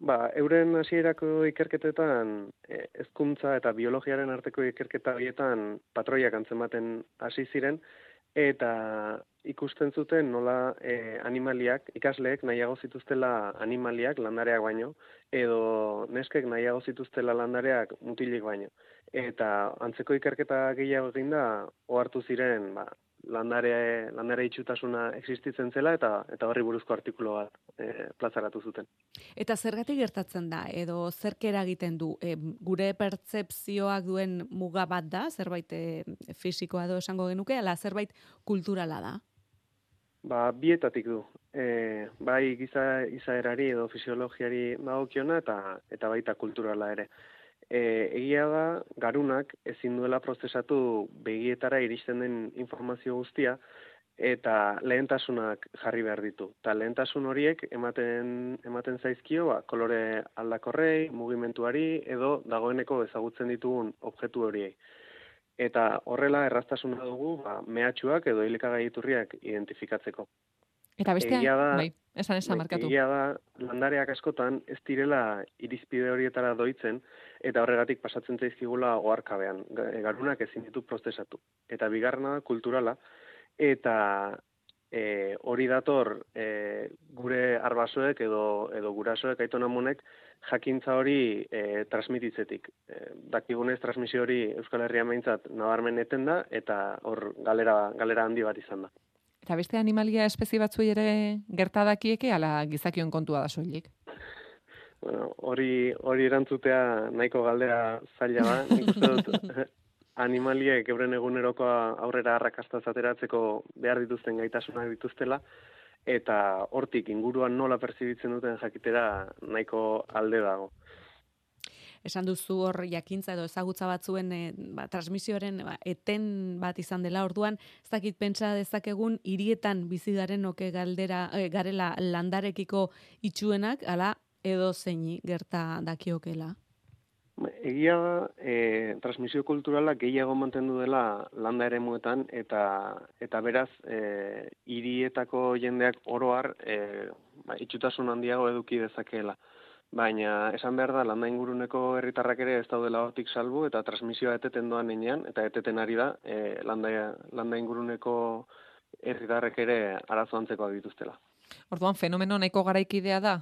Ba, euren hasierako ikerketetan, e, hezkuntza eta biologiaren arteko ikerketa horietan patroiak antzematen hasi ziren, eta ikusten zuten nola e, animaliak, ikasleek nahiago zituztela animaliak landareak baino, edo neskek nahiago zituztela landareak mutilik baino. Eta antzeko ikerketa gehiago egin da, ohartu ziren, ba, landare, landare itxutasuna existitzen zela, eta eta horri buruzko artikulu bat e, plazaratu zuten. Eta zergatik gertatzen da, edo zerk eragiten du, e, gure pertzepzioak duen muga bat da, zerbait e, fisikoa edo esango genuke, ala zerbait kulturala da? Ba, bietatik du. E, bai giza izaerari edo fisiologiari dagokiona eta eta baita kulturala ere. E, egia da garunak ezin duela prozesatu begietara iristen den informazio guztia eta lehentasunak jarri behar ditu. Ta lehentasun horiek ematen ematen zaizkio ba, kolore aldakorrei, mugimenduari edo dagoeneko ezagutzen ditugun objektu horiei. Eta horrela erraztasuna dugu ba, mehatxuak edo elikagai iturriak identifikatzeko. Eta bestea, da- bai, esan esan Bai, markatu. Egia da, landareak askotan ez direla irizpide horietara doitzen, eta horregatik pasatzen zaizkigula oharkabean. Ga- Garunak ezin ditu prozesatu. Eta bigarrena da kulturala, eta e, hori dator e, gure arbasoek edo, edo gurasoek aitonamonek jakintza hori e, transmititzetik. E, dakigunez transmisio hori Euskal Herria maintzat nabarmen eten da, eta hor galera, galera handi bat izan da. Eta beste animalia espezie batzuei ere gerta dakieke ala gizakion kontua da soilik. Bueno, hori hori erantzutea nahiko galdera zaila da. Nik uste dut animaliek euren egunerokoa aurrera arrakastaz ateratzeko behar dituzten gaitasunak dituztela eta hortik inguruan nola perzibitzen duten jakitera nahiko alde dago. Esan duzu hor jakintza edo ezagutza batzuen e, ba, transmisioaren ba, eten bat izan dela orduan, ez dakit pentsa dezakegun hirietan bizi garen oke galdera e, garela landarekiko itxuenak, ala edo zeini gerta dakiokela. Egia da, e, transmisio kulturala gehiago mantendu dela landa eremuetan eta eta beraz e, hirietako jendeak oro har e, ba, itxutasun handiago eduki dezakeela. Baina esan behar da landa inguruneko herritarrak ere ez daudela hortik salbu eta transmisioa eteten doan heinean eta eteten ari da e, landa, landa inguruneko herritarrek ere arazo antzekoak dituztela. Orduan fenomeno nahiko garaikidea da.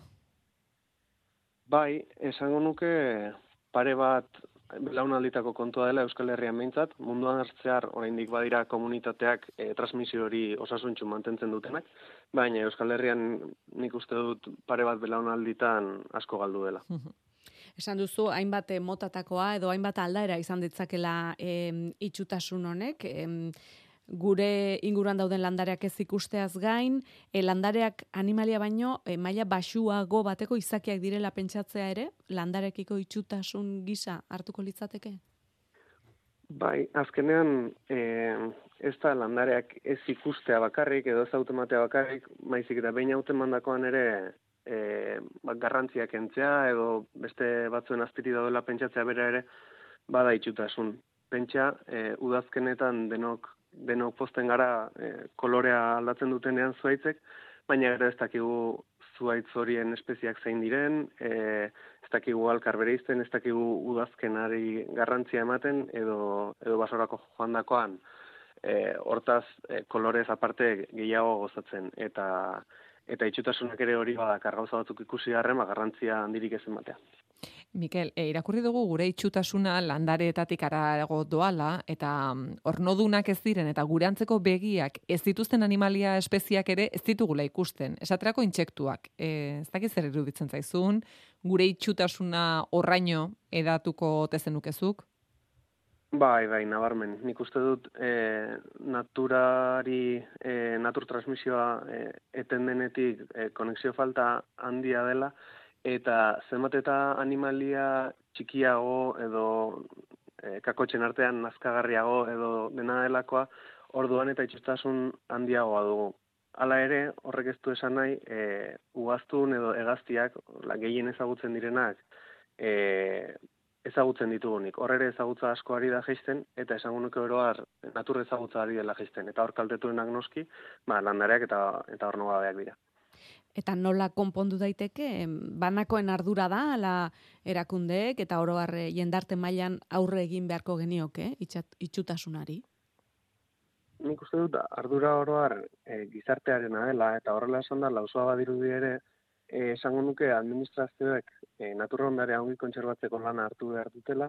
Bai, esango nuke pare bat belaunalditako kontua dela Euskal Herrian behintzat, munduan hartzear oraindik badira komunitateak e, transmisio hori osasuntxu mantentzen dutenak, baina Euskal Herrian nik uste dut pare bat belaunalditan asko galdu dela. Esan duzu, hainbat eh, motatakoa edo hainbat aldaera izan ditzakela em, itxutasun honek, em, gure inguruan dauden landareak ez ikusteaz gain, e, landareak animalia baino e, maila baxuago bateko izakiak direla pentsatzea ere, landarekiko itxutasun gisa hartuko litzateke? Bai, azkenean e, ez da landareak ez ikustea bakarrik edo ez automatea bakarrik, maizik eta behin hauten mandakoan ere e, ba, garrantziak entzea edo beste batzuen azpiti daudela pentsatzea bera ere bada itxutasun. Pentsa, e, udazkenetan denok denok posten gara e, kolorea aldatzen dutenean zuaitzek, baina gero ez dakigu zuaitz horien espeziak zein diren, e, ez dakigu alkar bere izten, ez dakigu udazkenari garrantzia ematen, edo, edo basorako joandakoan, e, hortaz e, kolorez aparte gehiago gozatzen, eta eta itxutasunak ere hori badakar gauza batzuk ikusi garren, ba, garrantzia handirik ez ematea. Mikel, e, irakurri dugu gure itxutasuna landareetatik arago doala, eta mm, ornodunak ez diren, eta gure antzeko begiak ez dituzten animalia espeziak ere ez ditugula ikusten. Esaterako intsektuak. E, ez dakit zer iruditzen zaizun, gure itxutasuna horraino edatuko tezenukezuk? Bai, bai, nabarmen. Nik uste dut e, naturari, e, natur transmisioa e, eten denetik e, konexio falta handia dela, eta zenbat eta animalia txikiago edo e, kakotxen artean nazkagarriago edo dena delakoa, orduan eta itxustasun handiagoa dugu. Hala ere, horrek ez du esan nahi, e, ugaztun edo hegaztiak, gehien ezagutzen direnak, e, ezagutzen ditugunik. Hor ere ezagutza asko ari da jaisten, eta esango nuke oroar natur ezagutza ari dela jaisten. Eta hor kaltetuenak noski, ba, landareak eta, eta hor dira. Eta nola konpondu daiteke, banakoen ardura da, ala erakundeek eta oro har eh, jendarte mailan aurre egin beharko genioke itxat, itxutasunari. Nik uste dut ardura oroar e, gizartearena dela, eta horrela esan da, lausoa badirudi ere, e, esango nuke administrazioek e, naturrondarea ongi kontserbatzeko lana hartu behar dutela,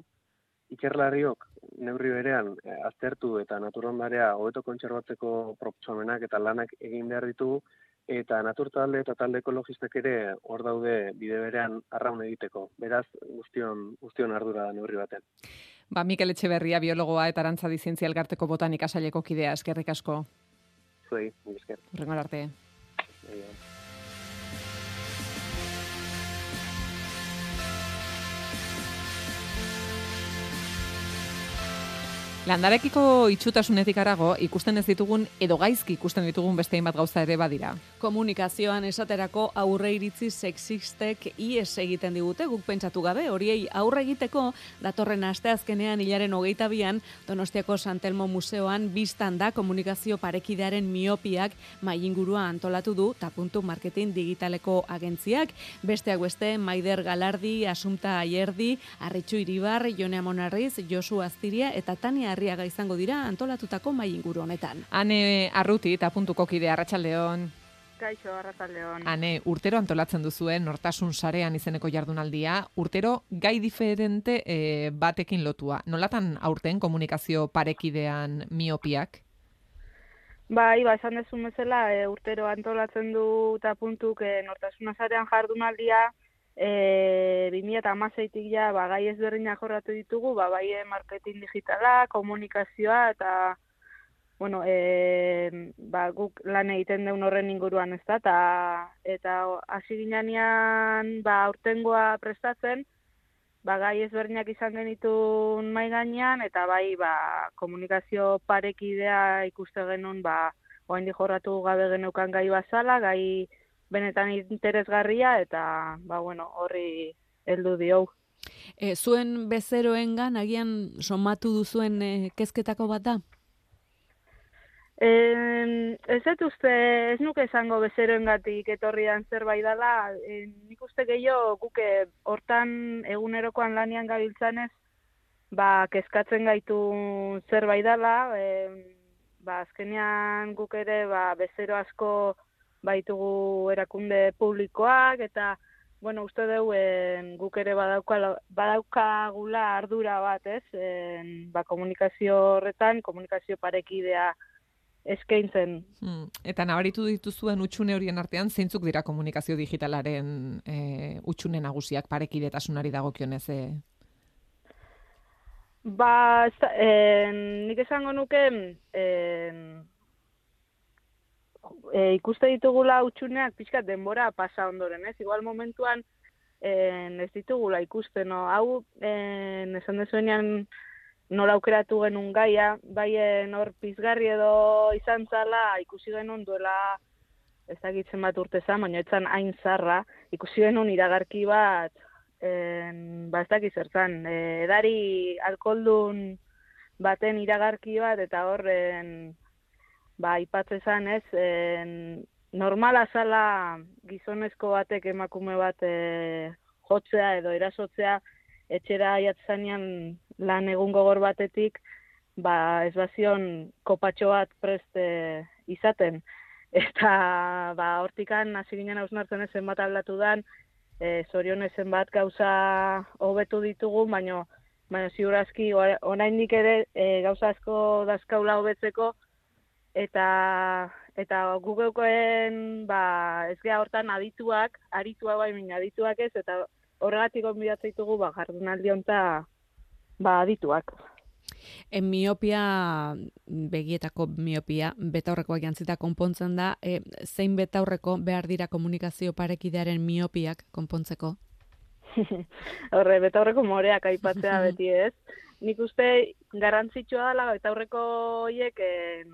ikerlariok neurri berean e, aztertu eta naturrondarea hobeto kontserbatzeko proposamenak eta lanak egin behar ditugu, eta natur talde eta talde ekologistak ere hor daude bide berean arraun egiteko. Beraz, guztion, guztion ardura da neurri baten. Ba, Mikel Etxeberria, biologoa eta arantzadi zientzia elkarteko botanika saileko kidea, eskerrik asko. Zuei, esker. Urrengo arte. Aio. Landarekiko itxutasunetik arago, ikusten ez ditugun edo gaizki ikusten ditugun beste hainbat gauza ere badira. Komunikazioan esaterako aurre iritzi sexistek ies egiten digute, guk pentsatu gabe, horiei aurre egiteko datorren asteazkenean hilaren hogeita bian, Donostiako Santelmo Museoan biztan da komunikazio parekidearen miopiak maingurua antolatu du tapuntu marketing digitaleko agentziak, besteak beste Maider Galardi, Asunta Aierdi, Arritxu Iribar, Jone Amonarriz, Josu Aztiria eta Tania Arriaga izango dira antolatutako mainguru honetan. Ane arruti eta puntuko kide arratsaldeon. Kaixo, arrataldeon. Ane, urtero antolatzen duzuen nortasun sarean izeneko jardunaldia, urtero gai diferente e, batekin lotua. Nolatan aurten komunikazio parekidean miopiak? Bai, ba, esan dezun bezala, e, urtero antolatzen du eta puntuk e, nortasuna zarean jardunaldia, e, 2008-tik ja, ba, gai ezberdinak jorratu ditugu, ba, bai marketing digitala, komunikazioa, eta, bueno, e, ba, guk lan egiten deun horren inguruan ez da, eta, eta hasi ginean, ba, aurtengoa prestatzen, ba, gai ezberdinak izan genitun mai gainean, eta bai, ba, komunikazio parekidea ikuste genuen, ba, oaindik jorratu gabe geneukan gai bazala, gai benetan interesgarria, eta, ba, bueno, horri heldu diou. E, zuen bezeroengan agian somatu duzuen e, kezketako bat da? Eh, ez dut uste, ez nuke esango bezeroengatik etorrian zerbait dela, e, nik uste gehiago guke hortan egunerokoan lanian gabiltzanez, ba, kezkatzen gaitu zerbait dela, e, ba, azkenean guk ere ba, bezero asko baitugu erakunde publikoak, eta, bueno, uste dugu en, guk ere badauka, badaukagula ardura bat, ez? En, ba, komunikazio horretan, komunikazio parekidea eskaintzen. Hmm. Eta nabaritu dituzuen utxune horien artean, zeintzuk dira komunikazio digitalaren e, utxune nagusiak parekidetasunari dagokionez e, Ba, en, nik esango nuke en, e, ikuste ditugula utxuneak pixkat denbora pasa ondoren, ez? Igual momentuan en, ez ditugula ikusten, no? Hau, en, esan dezuenean nola aukeratu genuen gaia, baien hor pizgarri edo izan zala, ikusi genuen duela ez dakitzen bat urte zan, baina etzan hain zarra, ikusi genuen iragarki bat, en, ba ez dakit zertan, edari alkoldun baten iragarki bat, eta horren, ba, ipatze zan ez, en, normala zala gizonezko batek emakume bat e, jotzea edo erasotzea, etxera jatzanean lan egun gogor batetik, ba, ez bazion kopatxo bat prest e, izaten. Eta, ba, hortikan, hasi ginen hausnartzen ez zenbat aldatu dan, e, zorionez zenbat gauza hobetu ditugu, baino, baina ziurazki, oraindik ere e, gauza asko dazkaula hobetzeko, eta eta gugeukoen ba ez gea hortan adituak, arituak bai min adituak ez eta horregatik gonbidatzen ditugu ba jardunaldi honta ba adituak. En miopia, begietako miopia, betaurrekoak jantzita konpontzen da, e, zein betaurreko behar dira komunikazio parekidearen miopiak konpontzeko? Horre, betaurreko moreak aipatzea beti ez. Nik uste garrantzitsua dela betaurreko hoiek eh,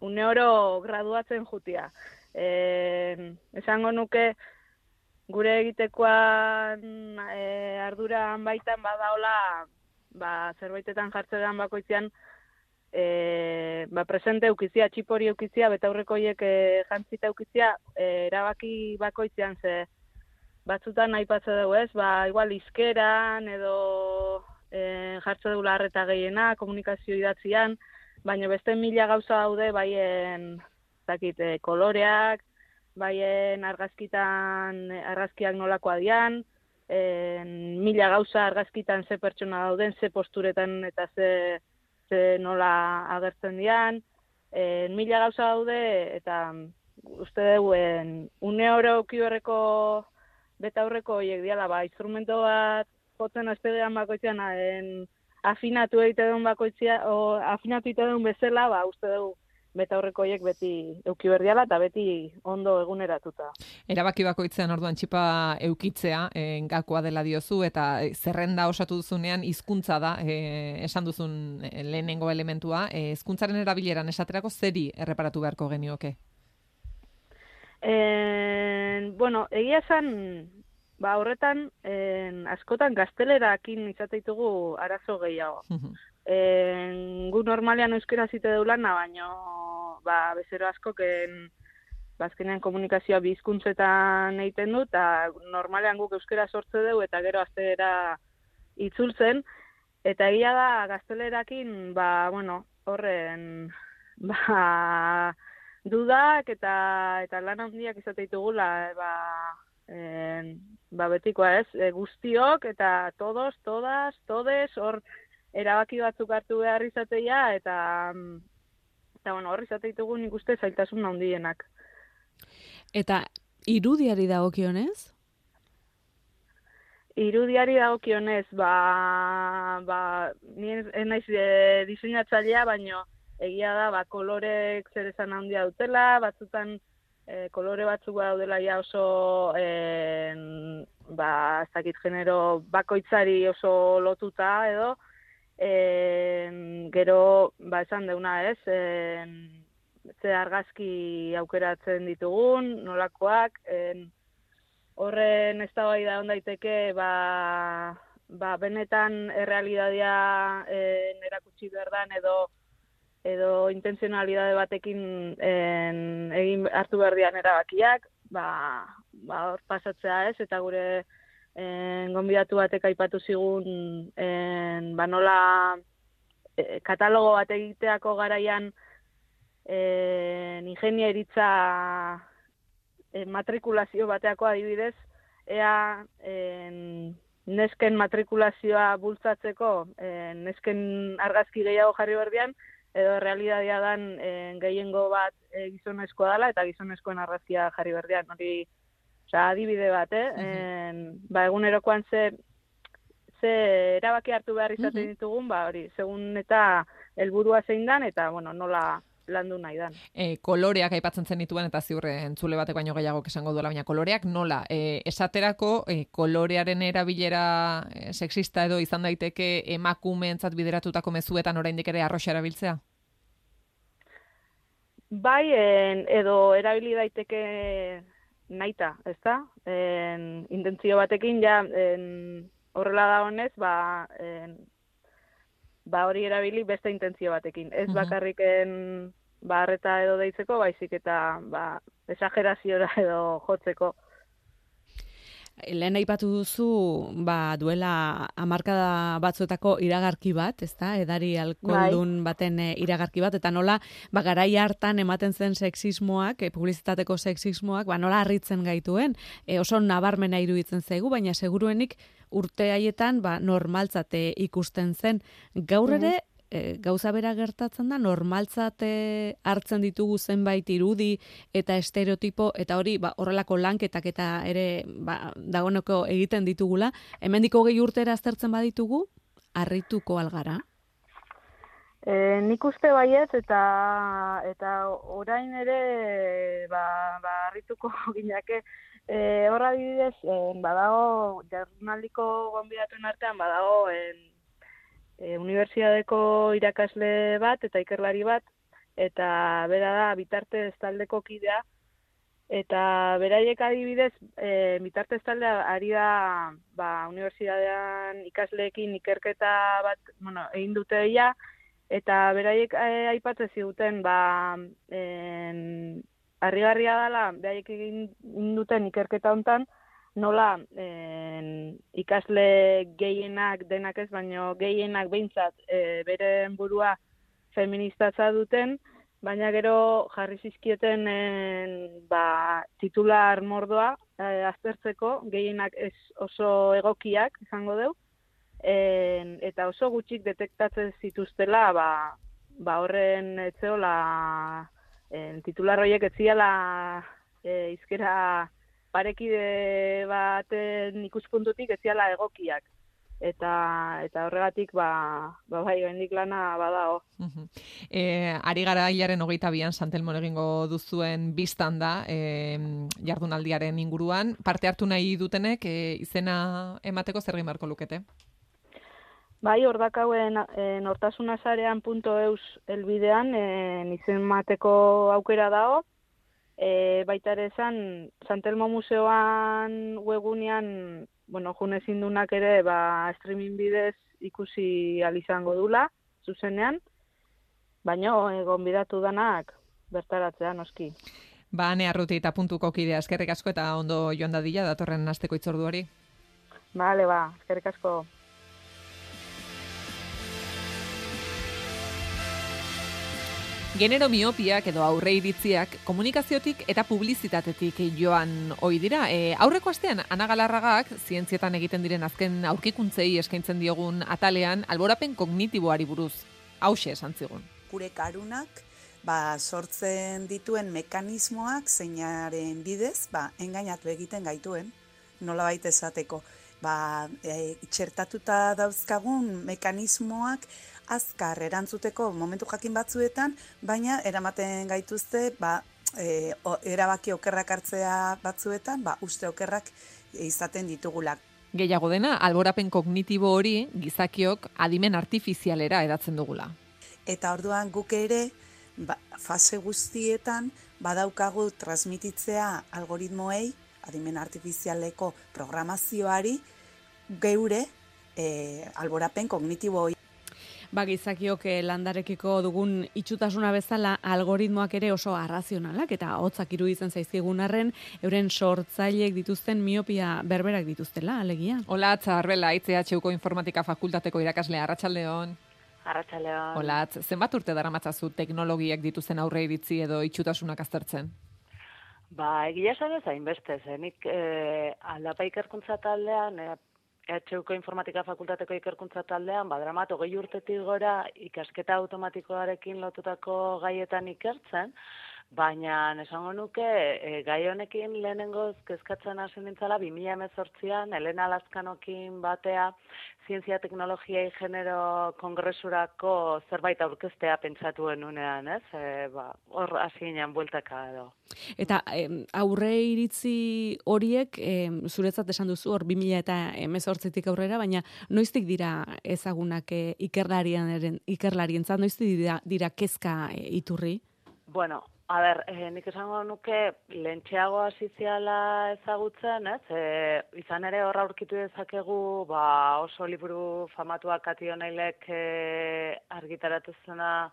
une oro graduatzen jutia. Eh, esango nuke gure egitekoan eh, arduran baitan badaola ba, zerbaitetan jartzean bakoitzean e, ba, presente eukizia, txipori eukizia, betaurreko hiek e, jantzita eukizia, e, erabaki bakoitzean ze batzutan aipatze dugu ez, ba, igual izkeran edo e, jartze dugu larreta gehiena, komunikazio idatzian, baina beste mila gauza daude baien zakit, e, koloreak, baien argazkitan e, argazkiak nolakoa dian, en, mila gauza argazkitan ze pertsona dauden, ze posturetan eta ze, ze nola agertzen dian, en, mila gauza daude eta uste dugu en, une oro kiberreko betaurreko horiek diala, ba, instrumento bat jotzen aztegean bakoitzean en, afinatu egite duen bakoitzia, o afinatu egite duen bezala, ba, uste dugu betaurreko horiek beti euki berdiala eta beti ondo eguneratuta. Erabaki bakoitzean orduan txipa eukitzea, e, gakoa dela diozu, eta e, zerrenda osatu duzunean hizkuntza da, e, esan duzun e, lehenengo elementua, e, hizkuntzaren erabileran esaterako zeri erreparatu beharko genioke? En, bueno, egia esan, ba, horretan, en, askotan gaztelerakin izateitugu arazo gehiago. En, gu normalean euskera zite deulana, baino, ba, bezero askoken, bazkenean komunikazioa bizkuntzetan egiten du, eta normalean guk euskera sortze dugu, eta gero aztera itzultzen, eta egia da gaztelerakin, ba, bueno, horren, ba, dudak eta eta lan handiak izate ditugula, ba, en, ba betikoa ez, e, guztiok eta todos, todas, todes, hor erabaki batzuk hartu behar izateia eta mm, eta bueno, hor izate ditugu nik uste zailtasun handienak. Eta irudiari dagokionez? Irudiari dagokionez, ba, ba, ni ez naiz e, diseinatzailea, baino egia da, ba, kolorek zer esan handia dutela, batzutan e, kolore batzuk daudela ja oso, en, ba, ez dakit genero bakoitzari oso lotuta edo, en, gero, ba, esan deuna ez, en, ze argazki aukeratzen ditugun, nolakoak, en, horren eztabaida on daiteke ba, ba benetan errealitatea en, erakutsi behar dan edo edo intenzionalidade batekin en, egin hartu behar dian erabakiak, ba, ba hor pasatzea ez, eta gure en, gonbidatu batek aipatu zigun en, ba nola e, katalogo bat egiteako garaian en, ingenieritza e, matrikulazio bateako adibidez, ea en, nesken matrikulazioa bultzatzeko en, nesken argazki gehiago jarri berdian, edo realitatea dan en, gehiengo bat e, gizonezkoa dela eta gizonezkoen argazkia jarri berdian. Hori, osea, adibide bat, eh? En, ba, egunerokoan ze ze erabaki hartu behar izaten ditugun, ba, hori, segun eta helburua zein dan, eta, bueno, nola landu nahi dan. E, koloreak aipatzen zen dituen eta ziurre entzule batek baino gehiago esango duela, baina koloreak nola? E, esaterako e, kolorearen erabilera e, sexista edo izan daiteke emakumeentzat bideratutako mezuetan oraindik ere arroxa erabiltzea? Bai, en, edo erabili daiteke naita, ezta? En, intentzio batekin ja en, horrela da honez, ba, en, ba hori erabili beste intentzio batekin. Ez Mhm. bakarriken ba harreta edo deitzeko, baizik eta ba esageraziora edo jotzeko. Lehen aipatu duzu, ba, duela hamarkada batzuetako iragarki bat, ezta? Edari alkoholdun baten eh, iragarki bat, eta nola, ba, garai hartan ematen zen sexismoak, eh, publizitateko sexismoak, ba, nola harritzen gaituen, e, oso nabarmena iruditzen zaigu, baina seguruenik urte haietan, ba, normaltzate ikusten zen. Gaur ere, e, gauza bera gertatzen da, normaltzat hartzen ditugu zenbait irudi eta estereotipo, eta hori ba, horrelako lanketak eta ere ba, dagoneko egiten ditugula. Hemendiko gehi urtera aztertzen baditugu, harrituko algara. E, nik uste baiet eta eta orain ere ba ba harrituko ginake e, horra adibidez badago jardunaldiko gonbidatuen artean badago en, e, unibertsitateko irakasle bat eta ikerlari bat eta bera da bitartez taldeko kidea. Eta beraiek adibidez e, bitartez taldea ari da ba unibertsitatean ikasleekin ikerketa bat bueno egin dute ja eta beraiek e, aipatzen ziguten ba en, harrigarria dela beraiek egin duten ikerketa hontan nola en, ikasle gehienak denak ez baino gehienak behintzat e, beren burua feministatza duten baina gero jarri zizkieten en, ba, titular mordoa e, aztertzeko gehienak ez oso egokiak izango deu en, eta oso gutxik detektatzen zituztela ba, ba horren etzeola en, titular horiek etziala e, izkera parekide baten ikuspuntutik etziala egokiak. eta eta horregatik ba ba bai oraindik lana badago. Mhm. E, ari gara hilaren hogeita bian Santelmon egingo duzuen biztan da e, jardunaldiaren inguruan. Parte hartu nahi dutenek e, izena emateko zer egin beharko lukete? Bai, hor dakauen e, nortasunasarean.eus elbidean e, izen mateko aukera dago. E, baita ere esan, Santelmo Museoan webunean, bueno, june zindunak ere, ba, streaming bidez ikusi izango dula, zuzenean, baina egon bidatu danak bertaratzea noski. Ba, ane arruti eta puntuko kidea eskerrik asko eta ondo joan dadila datorren asteko itzorduari. Bale, ba, eskerrik asko. Genero miopiak edo aurre iritziak komunikaziotik eta publizitatetik joan ohi dira. E, aurreko astean Ana Galarragak zientzietan egiten diren azken aurkikuntzei eskaintzen diogun atalean alborapen kognitiboari buruz hause esan zigun. gure karunak ba, sortzen dituen mekanismoak zeinaren bidez ba, engainatu egiten gaituen, nolabait esateko. Ba, e, txertatuta dauzkagun mekanismoak azkar erantzuteko momentu jakin batzuetan, baina eramaten gaituzte ba, e, o, erabaki okerrak hartzea batzuetan, ba, uste okerrak izaten ditugulak. Gehiago dena, alborapen kognitibo hori gizakiok adimen artifizialera edatzen dugula. Eta orduan guk ere ba, fase guztietan badaukagu transmititzea algoritmoei, adimen artifizialeko programazioari, geure e, alborapen kognitibo Ba, gizakiok eh, landarekiko dugun itxutasuna bezala algoritmoak ere oso arrazionalak eta hotzak iruditzen zaizkigun arren, euren sortzaileek dituzten miopia berberak dituztela, alegia. Olatz, Arbela, ITHUko informatika fakultateko irakaslea, Arratsaldeon. Arratxaleon. Olatz, zenbat urte daramatzazu teknologiak dituzten aurre iritzi edo itxutasunak aztertzen? Ba, egia esan ez hainbeste, zenik eh, aldapa ikerkuntza taldean, eh, EHUko informatika fakultateko ikerkuntza taldean, badramat, hogei urtetik gora ikasketa automatikoarekin lotutako gaietan ikertzen, baina esango nuke e, gai honekin lehenengoz kezkatzen hasi nintzala 2018an Elena Laskanokin batea zientzia teknologiai genero kongresurako zerbait aurkeztea pentsatu genunean, ez? E, ba, hor hasi ginen bueltaka edo. Eta em, aurre iritzi horiek em, zuretzat esan duzu hor 2000 eta emezortzitik aurrera, baina noiztik dira ezagunak e, ikerlarien, ikerlarientzat, noiztik dira, dira kezka e, iturri? Bueno, a ber, eh, nik esango nuke lentxeago hasi ziala ezagutzen, ez? E, izan ere horra aurkitu dezakegu, ba, oso liburu famatuak kationailek e, argitaratu zena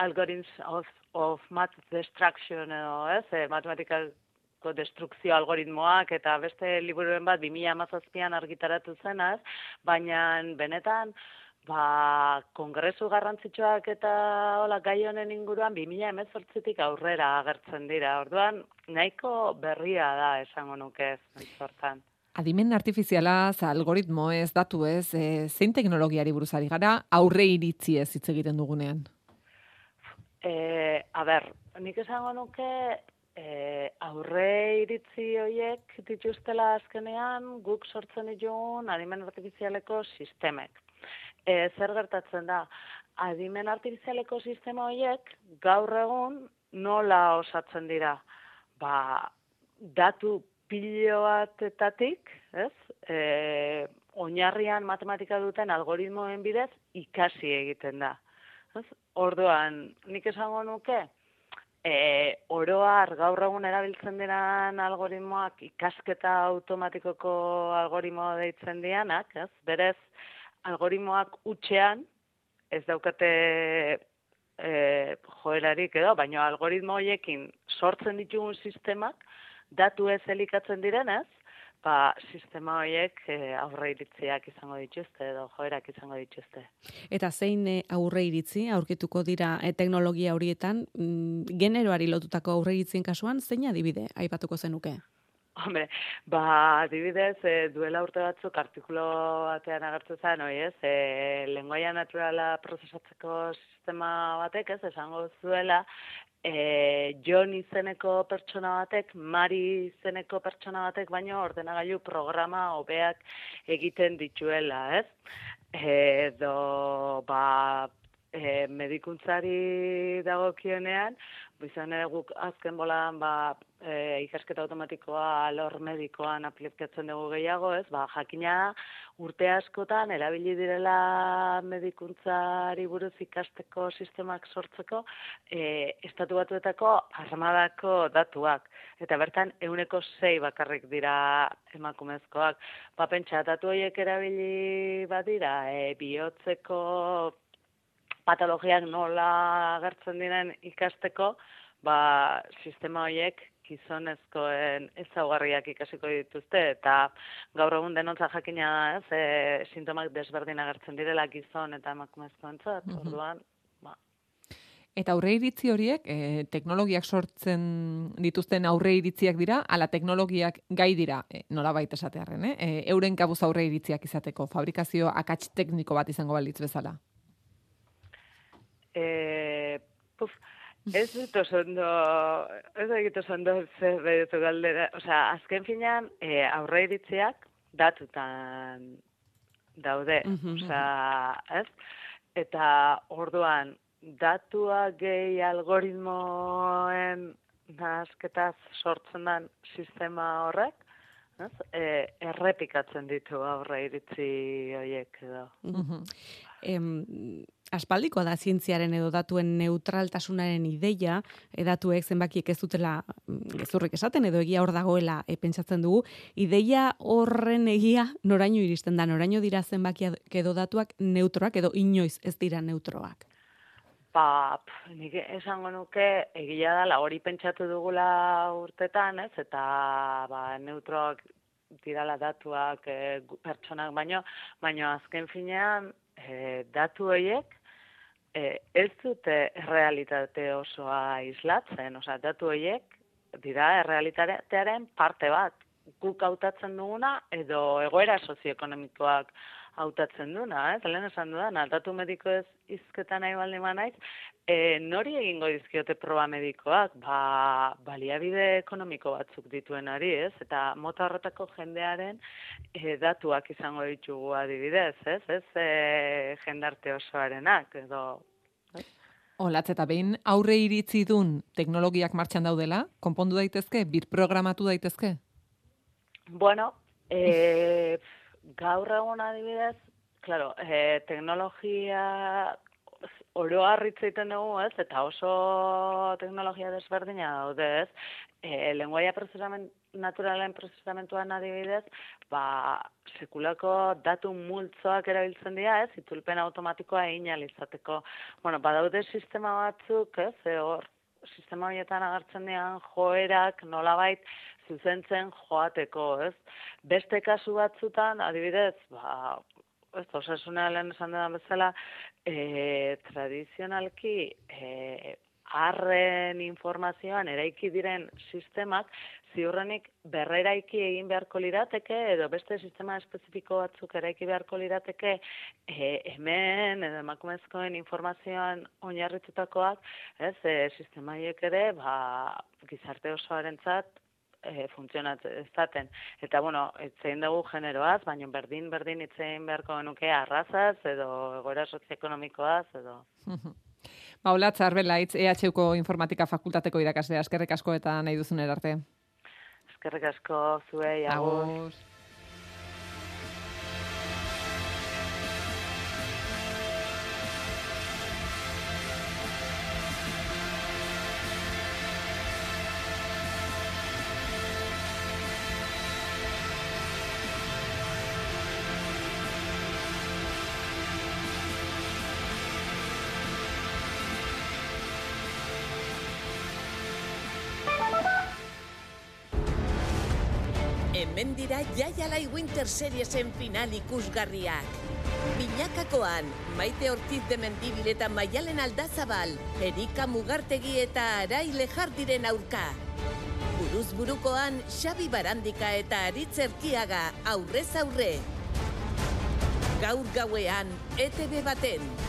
Algorithms of, of Math Destruction edo, ez? E, matematikako destrukzio algoritmoak eta beste liburuen bat 2017an argitaratu zena, ez? Baina benetan ba, kongresu garrantzitsuak eta hola gai honen inguruan 2018tik aurrera agertzen dira. Orduan nahiko berria da esango nuke ez hortan. Adimen artifiziala, algoritmo ez, datu ez, e, zein teknologiari buruz ari gara aurre iritzi ez hitz egiten dugunean? E, a ber, nik esango nuke e, aurre iritzi horiek dituztela azkenean guk sortzen ditugun adimen artifizialeko sistemek. E, zer gertatzen da? Adimen artifizialeko sistema horiek gaur egun nola osatzen dira? Ba, datu pilo batetatik, ez? E, oinarrian matematika duten algoritmoen bidez ikasi egiten da. Ez? Orduan, nik esango nuke, e, oroar gaur egun erabiltzen diran algoritmoak ikasketa automatikoko algoritmo deitzen dianak, ez? Berez, algoritmoak utxean, ez daukate e, joerarik edo, baina algoritmo horiekin sortzen ditugun sistemak, datu ez elikatzen direnez, ba, sistema horiek e, aurre iritziak izango dituzte edo joerak izango dituzte. Eta zein e, aurre iritzi aurkituko dira e, teknologia horietan, mm, generoari lotutako aurre iritzien kasuan, zein adibide aipatuko zenuke? Hombre, ba, adibidez, e, duela urte batzuk artikulo batean agertu zen, oi ez, e, lenguaia naturala prozesatzeko sistema batek, ez, esango zuela, e, Jon izeneko pertsona batek, Mari izeneko pertsona batek, baino ordenagailu programa hobeak egiten dituela, ez? Edo, ba, e, medikuntzari dagokionean, izan ere guk azken bolan ba, e, ikasketa automatikoa alor medikoan aplikatzen dugu gehiago, ez? Ba, jakina urte askotan erabili direla medikuntzari buruz ikasteko sistemak sortzeko e, estatu batuetako armadako datuak. Eta bertan euneko sei bakarrik dira emakumezkoak. Ba, pentsa, datu horiek erabili badira, e, bihotzeko patologiak nola agertzen diren ikasteko, ba, sistema horiek gizonezkoen ezaugarriak ikasiko dituzte, eta gaur egun denontza jakina da, ez, e, sintomak desberdin agertzen direla gizon eta emakumezkoentzat, Mhm. orduan, ba, Eta aurre iritzi horiek, e, teknologiak sortzen dituzten aurre iritziak dira, ala teknologiak gai dira, e, nolabait esatearren, eh? E, euren kabuz aurre iritziak izateko, fabrikazio akats tekniko bat izango balitz bezala. E, puf, ez dut oso ondo, ez dut oso ondo zer behitu galdera. Osea, azken finean, e, aurre iritziak datutan daude. Mhm. Osea, ez? Eta orduan, datua gehi algoritmoen nahasketaz sortzen den sistema horrek, ez? E, errepikatzen ditu aurre iritzi horiek edo. Mhm. Em, aspaldikoa da zientziaren edo datuen neutraltasunaren ideia, e, datuek zenbakiek ez dutela mm, gezurrik esaten edo egia hor dagoela e, pentsatzen dugu, ideia horren egia noraino iristen da, noraino dira zenbakiak edo datuak neutroak edo inoiz ez dira neutroak. Ba, pf, nik esango nuke egia dela hori pentsatu dugula urtetan, ez? Eta ba, neutroak dirala datuak e, pertsonak baino, baino azken finean e, datu horiek e, ez dute errealitate osoa islatzen, osea datu horiek dira errealitatearen parte bat. Guk hautatzen duguna edo egoera sozioekonomikoak hautatzen duna, ez? Lehen esan dudana, datu mediko ez izketan nahi baldin banaiz, e, nori egingo dizkiote proba medikoak? Ba, baliabide ekonomiko batzuk dituenari, ez? Eta mota horretako jendearen e, datuak izango ditugu adibidez, ez? Ez e, jendarte osoarenak, edo Olatz eta behin aurre iritzi dun teknologiak martxan daudela, konpondu daitezke, bir programatu daitezke? Bueno, e, gaur egun adibidez, claro, e, teknologia oro harritz egiten dugu, ez? Eta oso teknologia desberdina daude, ez? E, lenguaia prozesament, naturalen prozesamentuan adibidez, ba, sekulako datu multzoak erabiltzen dira, ez? Itulpen automatikoa egin ahal izateko. Bueno, badaude sistema batzuk, ez? E, hor, sistema horietan agertzen dian joerak nolabait zuzentzen joateko, ez? Beste kasu batzutan, adibidez, ba, ez, osasuna lehen esan den bezala, e, tradizionalki, e, arren informazioan eraiki diren sistemak ziurrenik berreraiki egin beharko lirateke edo beste sistema espezifiko batzuk eraiki beharko lirateke e, hemen edo emakumezkoen informazioan oinarritutakoak, ez, e, sistema horiek ere, ba, gizarte osoarentzat e, funtzionatzen ez daten. Eta, bueno, etzein dugu generoaz, baina berdin-berdin itzein beharko genuke arrazaz, edo egoera sozioekonomikoaz, edo... Ba, Olatz Arbelaitz, EHUko informatika fakultateko irakaslea, eskerrik asko eta nahi duzun arte. Eskerrik asko zuei, agur. Dira Jaialai Winter Seriesen final ikusgarriak. Binakakoan, Maite Ortiz de Mendibil eta Maialen Aldazabal, Erika Mugartegi eta Arai Lejardiren aurka. Buru Buruz burukoan Xabi Barandika eta Aritz Erkiaga aurrez aurre. Gaur gauean ETB baten.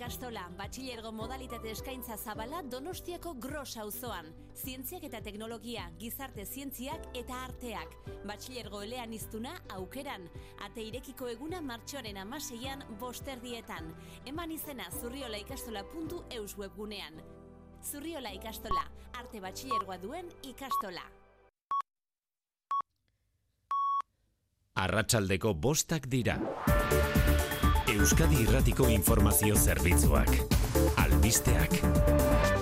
Zurriola ikastola, batxilergo modalitate eskaintza zabala Donostiako gros auzoan. Zientziak eta teknologia, gizarte zientziak eta arteak. Batxilergo elean iztuna aukeran. Ate irekiko eguna martxoaren amaseian bosterdietan. Eman izena zurriolaikastola.eus webgunean. Zurriola ikastola, arte batxilergoa duen ikastola. Arratsaldeko bostak dira. Euskadi Irratiko Informazio Zerbitzuak. Albisteak.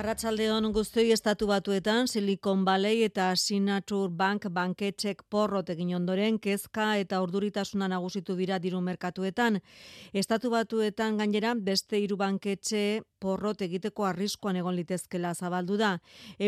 Arratsaldeon guztioi estatu batuetan Silicon Valley eta Signature Bank banketxek porrot egin ondoren kezka eta urduritasuna nagusitu dira diru merkatuetan. Estatu batuetan gainera beste hiru banketxe porrot egiteko arriskuan egon litezkela zabaldu da.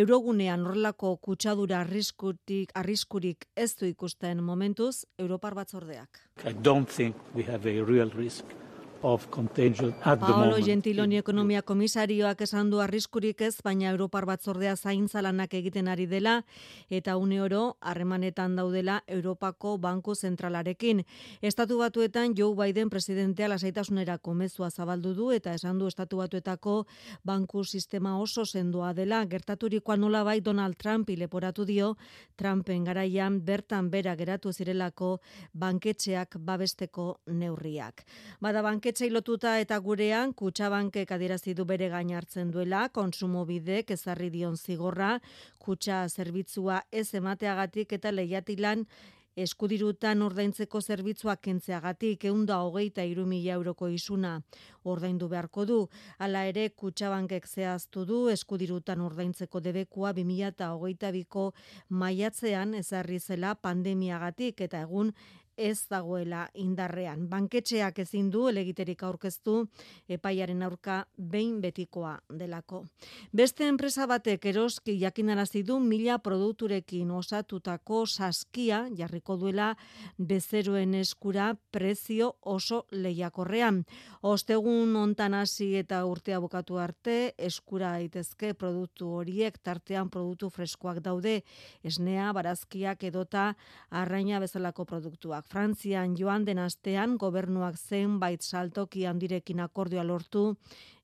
Eurogunean horrelako kutsadura arriskutik arriskurik ez du ikusten momentuz Europar batzordeak. I don't think we have a real risk of contagion at the Paolo moment. Gentiloni ekonomia komisarioak esan du arriskurik ez, baina Europar batzordea zaintza lanak egiten ari dela eta une oro harremanetan daudela Europako Banku Zentralarekin. Estatu batuetan Joe Biden presidentea lasaitasunerako mezua zabaldu du eta esan du Estatu batuetako banku sistema oso sendoa dela. Gertaturikoa nola bai Donald Trump leporatu dio Trumpen garaian bertan bera geratu zirelako banketxeak babesteko neurriak. Bada banketxei lotuta eta gurean kutsabankek adierazi du bere gain hartzen duela, konsumobidek ezarri dion zigorra, kutsa zerbitzua ez emateagatik eta lehiatilan eskudirutan ordaintzeko zerbitzuak kentzeagatik eunda hogeita iru mila euroko isuna ordaindu beharko du. Hala ere, kutsabankek zehaztu du eskudirutan ordaintzeko debekua 2000 eta hogeita biko maiatzean ezarri zela pandemiagatik eta egun ez dagoela indarrean. Banketxeak ezin du elegiterik aurkeztu epaiaren aurka behin betikoa delako. Beste enpresa batek eroski jakinarazi du mila produkturekin osatutako saskia jarriko duela bezeroen eskura prezio oso lehiakorrean. Ostegun hontan hasi eta urtea bukatu arte eskura daitezke produktu horiek tartean produktu freskoak daude, esnea, barazkiak edota arraina bezalako produktuak. Frantzian joan den astean gobernuak zenbait saltoki handirekin akordioa lortu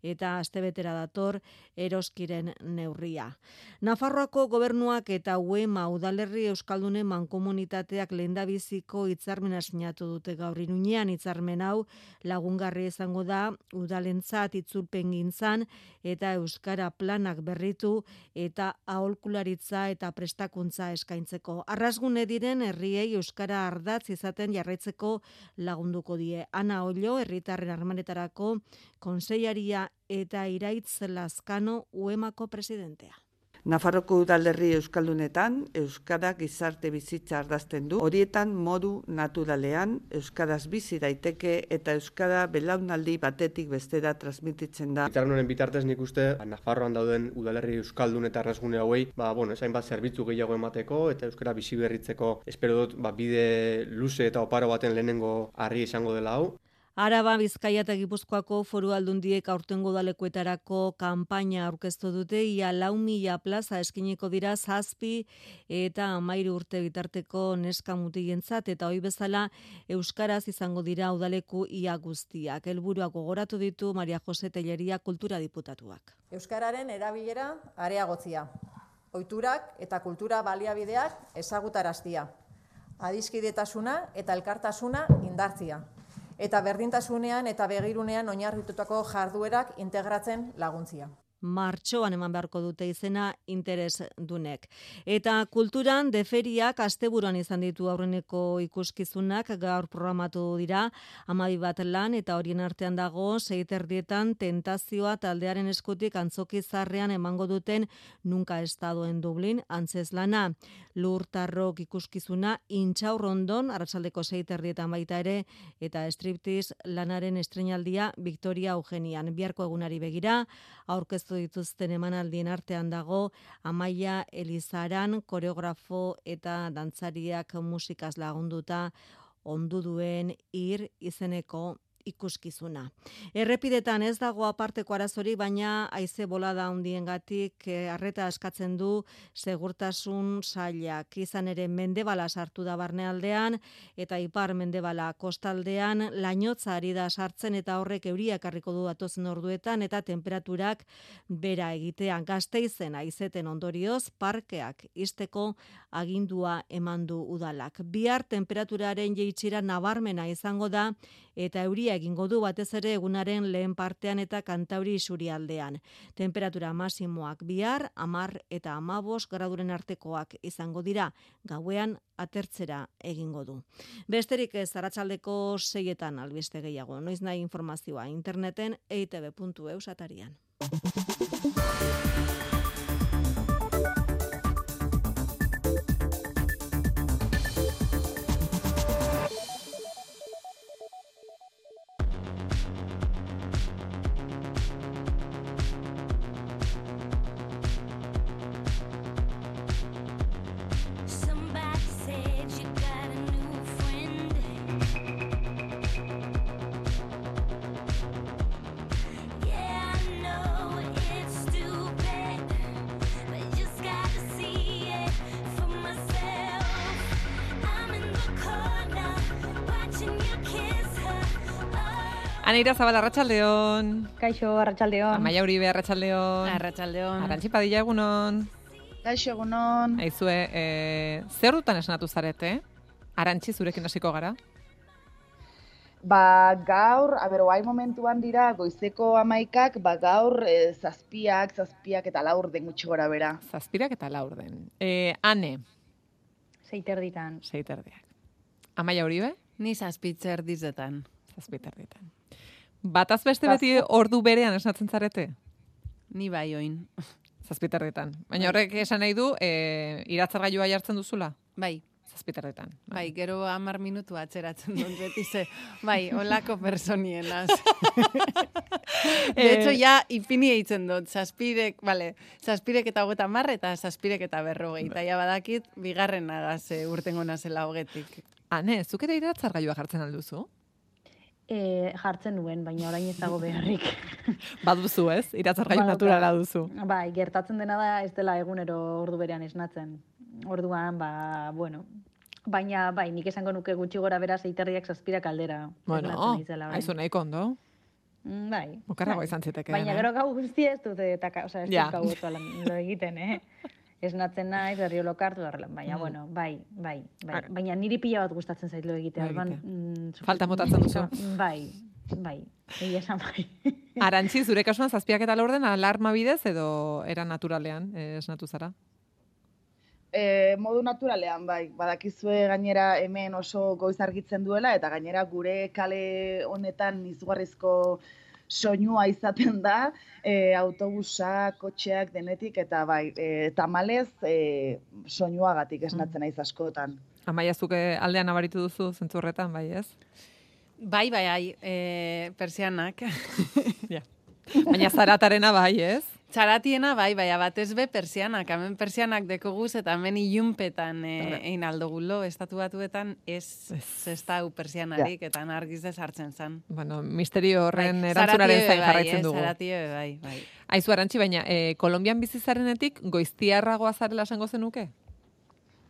eta astebetera dator eroskiren neurria. Nafarroako gobernuak eta UEMA udalerri euskaldunen mankomunitateak lehendabiziko hitzarmena sinatu dute gaur iruñean hitzarmen hau lagungarri izango da udalentzat itzulpen gintzan eta euskara planak berritu eta aholkularitza eta prestakuntza eskaintzeko. Arrasgune diren herriei euskara ardatz izaten jarraitzeko lagunduko die. Ana Ollo herritarren harmanetarako konseilaria eta iraitz lazkano uemako presidentea. Nafarroko udalerri euskaldunetan euskara gizarte bizitza ardazten du. Horietan modu naturalean euskaraz bizi daiteke eta euskara belaunaldi batetik bestera transmititzen da. Hitzarmen honen bitartez nik uste Nafarroan dauden udalerri euskaldun eta arrasgune hauei, ba bueno, esain bat zerbitzu gehiago emateko eta euskara bizi berritzeko espero dut ba, bide luze eta oparo baten lehenengo harri izango dela hau. Araba, Bizkaia eta Gipuzkoako foru aldundiek aurtengo udalekuetarako kanpaina aurkeztu dute ia lau mila plaza eskiniko dira zazpi eta amairu urte bitarteko neska mutilentzat eta hoi bezala euskaraz izango dira udaleku ia guztiak. Helburuak gogoratu ditu Maria Jose Telleria kultura diputatuak. Euskararen erabilera areagotzia. Oiturak eta kultura baliabideak ezagutaraztia. Adiskidetasuna eta elkartasuna indartzia eta berdintasunean eta begirunean oinarritutako jarduerak integratzen laguntzia. Martxoan eman beharko dute izena interes dunek. Eta kulturan deferiak asteburuan izan ditu aurreneko ikuskizunak gaur programatu dira amabi bat lan eta horien artean dago seiterdietan tentazioa taldearen eskutik antzoki zarrean emango duten nunca estado en Dublin antzez lana. Lurtarrok ikuskizuna intxaurrondon arratsaldeko seiterdietan baita ere eta striptiz lanaren estrenaldia Victoria Eugenian. Biharko egunari begira, aurkeztu dituzten emanaldien artean dago Amaia Elizaran koreografo eta dantzariak musikaz lagunduta ondu duen ir izeneko ikuskizuna. Errepidetan ez dago aparteko arazori, baina haize bolada handiengatik eh, arreta eskatzen du segurtasun sailak. Izan ere mendebala sartu da barnealdean eta ipar mendebala kostaldean lainotza ari da sartzen eta horrek euria ekarriko du datozen orduetan eta temperaturak bera egitean gazteizen aizeten ondorioz parkeak isteko agindua eman du udalak. Bihar temperaturaren jeitsira nabarmena izango da eta euria egingo du batez ere egunaren lehen partean eta kantauri isurialdean. Temperatura masimoak bihar, amar eta amabos graduren artekoak izango dira, gauean atertzera egingo du. Besterik ez aratsaldeko seietan albiste gehiago, noiz nahi informazioa interneten eitb.eus atarian. Aneira Zabala, Arratxaldeon. Kaixo, Arratxaldeon. Amaia Uribe, Arratxaldeon. Arratxaldeon. Arantxi Padilla, egunon. Kaixo, egunon. Aizue, e, zer dutan esnatu zarete? Arantxi, zurekin hasiko gara? Ba, gaur, a ber, oai momentuan dira, goizeko amaikak, ba, gaur e, zazpiak, zazpiak eta laur den gutxi gora bera. Zazpirak eta laur den. E, ane, Zeiterditan. seiterdiak. Amaia Uribe? Ni zazpitzer dizetan. Zazpiterditan. Bataz beste beti ordu berean esnatzen zarete? Ni bai oin. Zazpiterditan. Baina horrek esan nahi du, e, iratzargailua jartzen duzula? Bai. Zazpiterditan. Bai, gero hamar minutu atzeratzen dut beti ze. Bai, olako personienaz. De hecho, ja, ipini eitzen dut. Zazpirek, vale, zazpirek eta hogeta mar eta zazpirek eta berrogei. Eta ja badakit, bigarren nagaz urtengo nazela hogetik. Ane, zuk ere iratzargailua jartzen alduzu? E, jartzen nuen, baina orain ez dago beharrik. Baduzu ez? Iratzargailu Badauka. naturala duzu. Bai, gertatzen dena da ez dela egunero ordu berean esnatzen. Orduan, ba, bueno, baina bai, nik esango nuke gutxi gora bera zeiterriak zazpirak aldera. Bueno, esnatzen naizela orain. aizu nahiko ondo. Mm, Bai. Okerrago Bai. izan zitekeen, Baina eh? gero gau guztia ez dut eta, osea, ez dut gau lan- lo egiten, eh? Esnatzen naiz, berrio lokartu baina, Mm. bueno, bai, bai, bai. Baina niri pila bat gustatzen zait lo egitea. Egitea. mm, Falta motatzen duzu. Bai, bai, egia esan bai. Arantzi, zure kasuan zazpiak eta laurden alarma bidez edo era naturalean eh, esnatu zara? E, modu naturalean, bai, badakizue gainera hemen oso goiz argitzen duela, eta gainera gure kale honetan izugarrizko soinua izaten da, e, autobusa, kotxeak denetik, eta bai, e, tamalez e, soinuagatik esnatzen naiz askotan. Amaia zuke aldean nabaritu duzu zentzu horretan, bai ez? Bai, bai, ai, e, persianak. ja. Baina zaratarena bai, ez? Txaratiena bai, bai, batez be persianak. Hemen persianak dekoguz eta hemen ilunpetan e, egin aldogulo. Estatu batuetan ez, ez da persianarik eta argiz ez hartzen zan. Bueno, misterio horren Bai, erantzunaren zain bai, jarraitzen eh, dugu. zaratio bai, bai. Aizu arantzi, baina e, Kolombian bizi zarenetik goiztiarragoa zarela esango zenuke?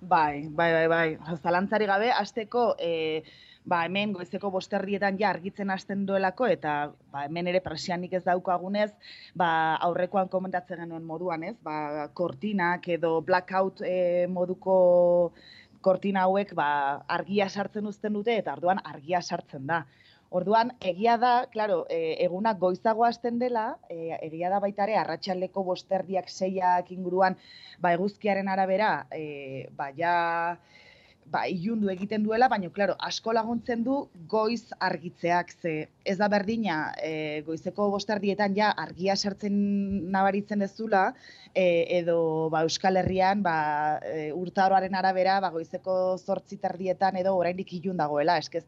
Bai, bai, bai, bai. Zalantzari gabe, asteko, e, ba, hemen goizeko bosterrietan ja argitzen hasten duelako, eta ba, hemen ere presianik ez daukagunez, ba, aurrekoan komentatzen genuen moduan, ez? Ba, kortinak edo blackout e, moduko kortina hauek ba, argia sartzen uzten dute, eta orduan argia sartzen da. Orduan, egia da, claro, e, egunak goizago hasten dela, e, egia da baita ere, arratsaldeko bosterdiak seiak inguruan, ba, eguzkiaren arabera, e, ba, ja, ba, ilundu egiten duela, baina, claro, asko laguntzen du goiz argitzeak, ze ez da berdina, e, goizeko bosterdietan ja argia sartzen nabaritzen dezula, e, edo ba, Euskal Herrian ba, e, urtaroaren arabera ba, goizeko zortzi terdietan edo oraindik ilun dagoela, eske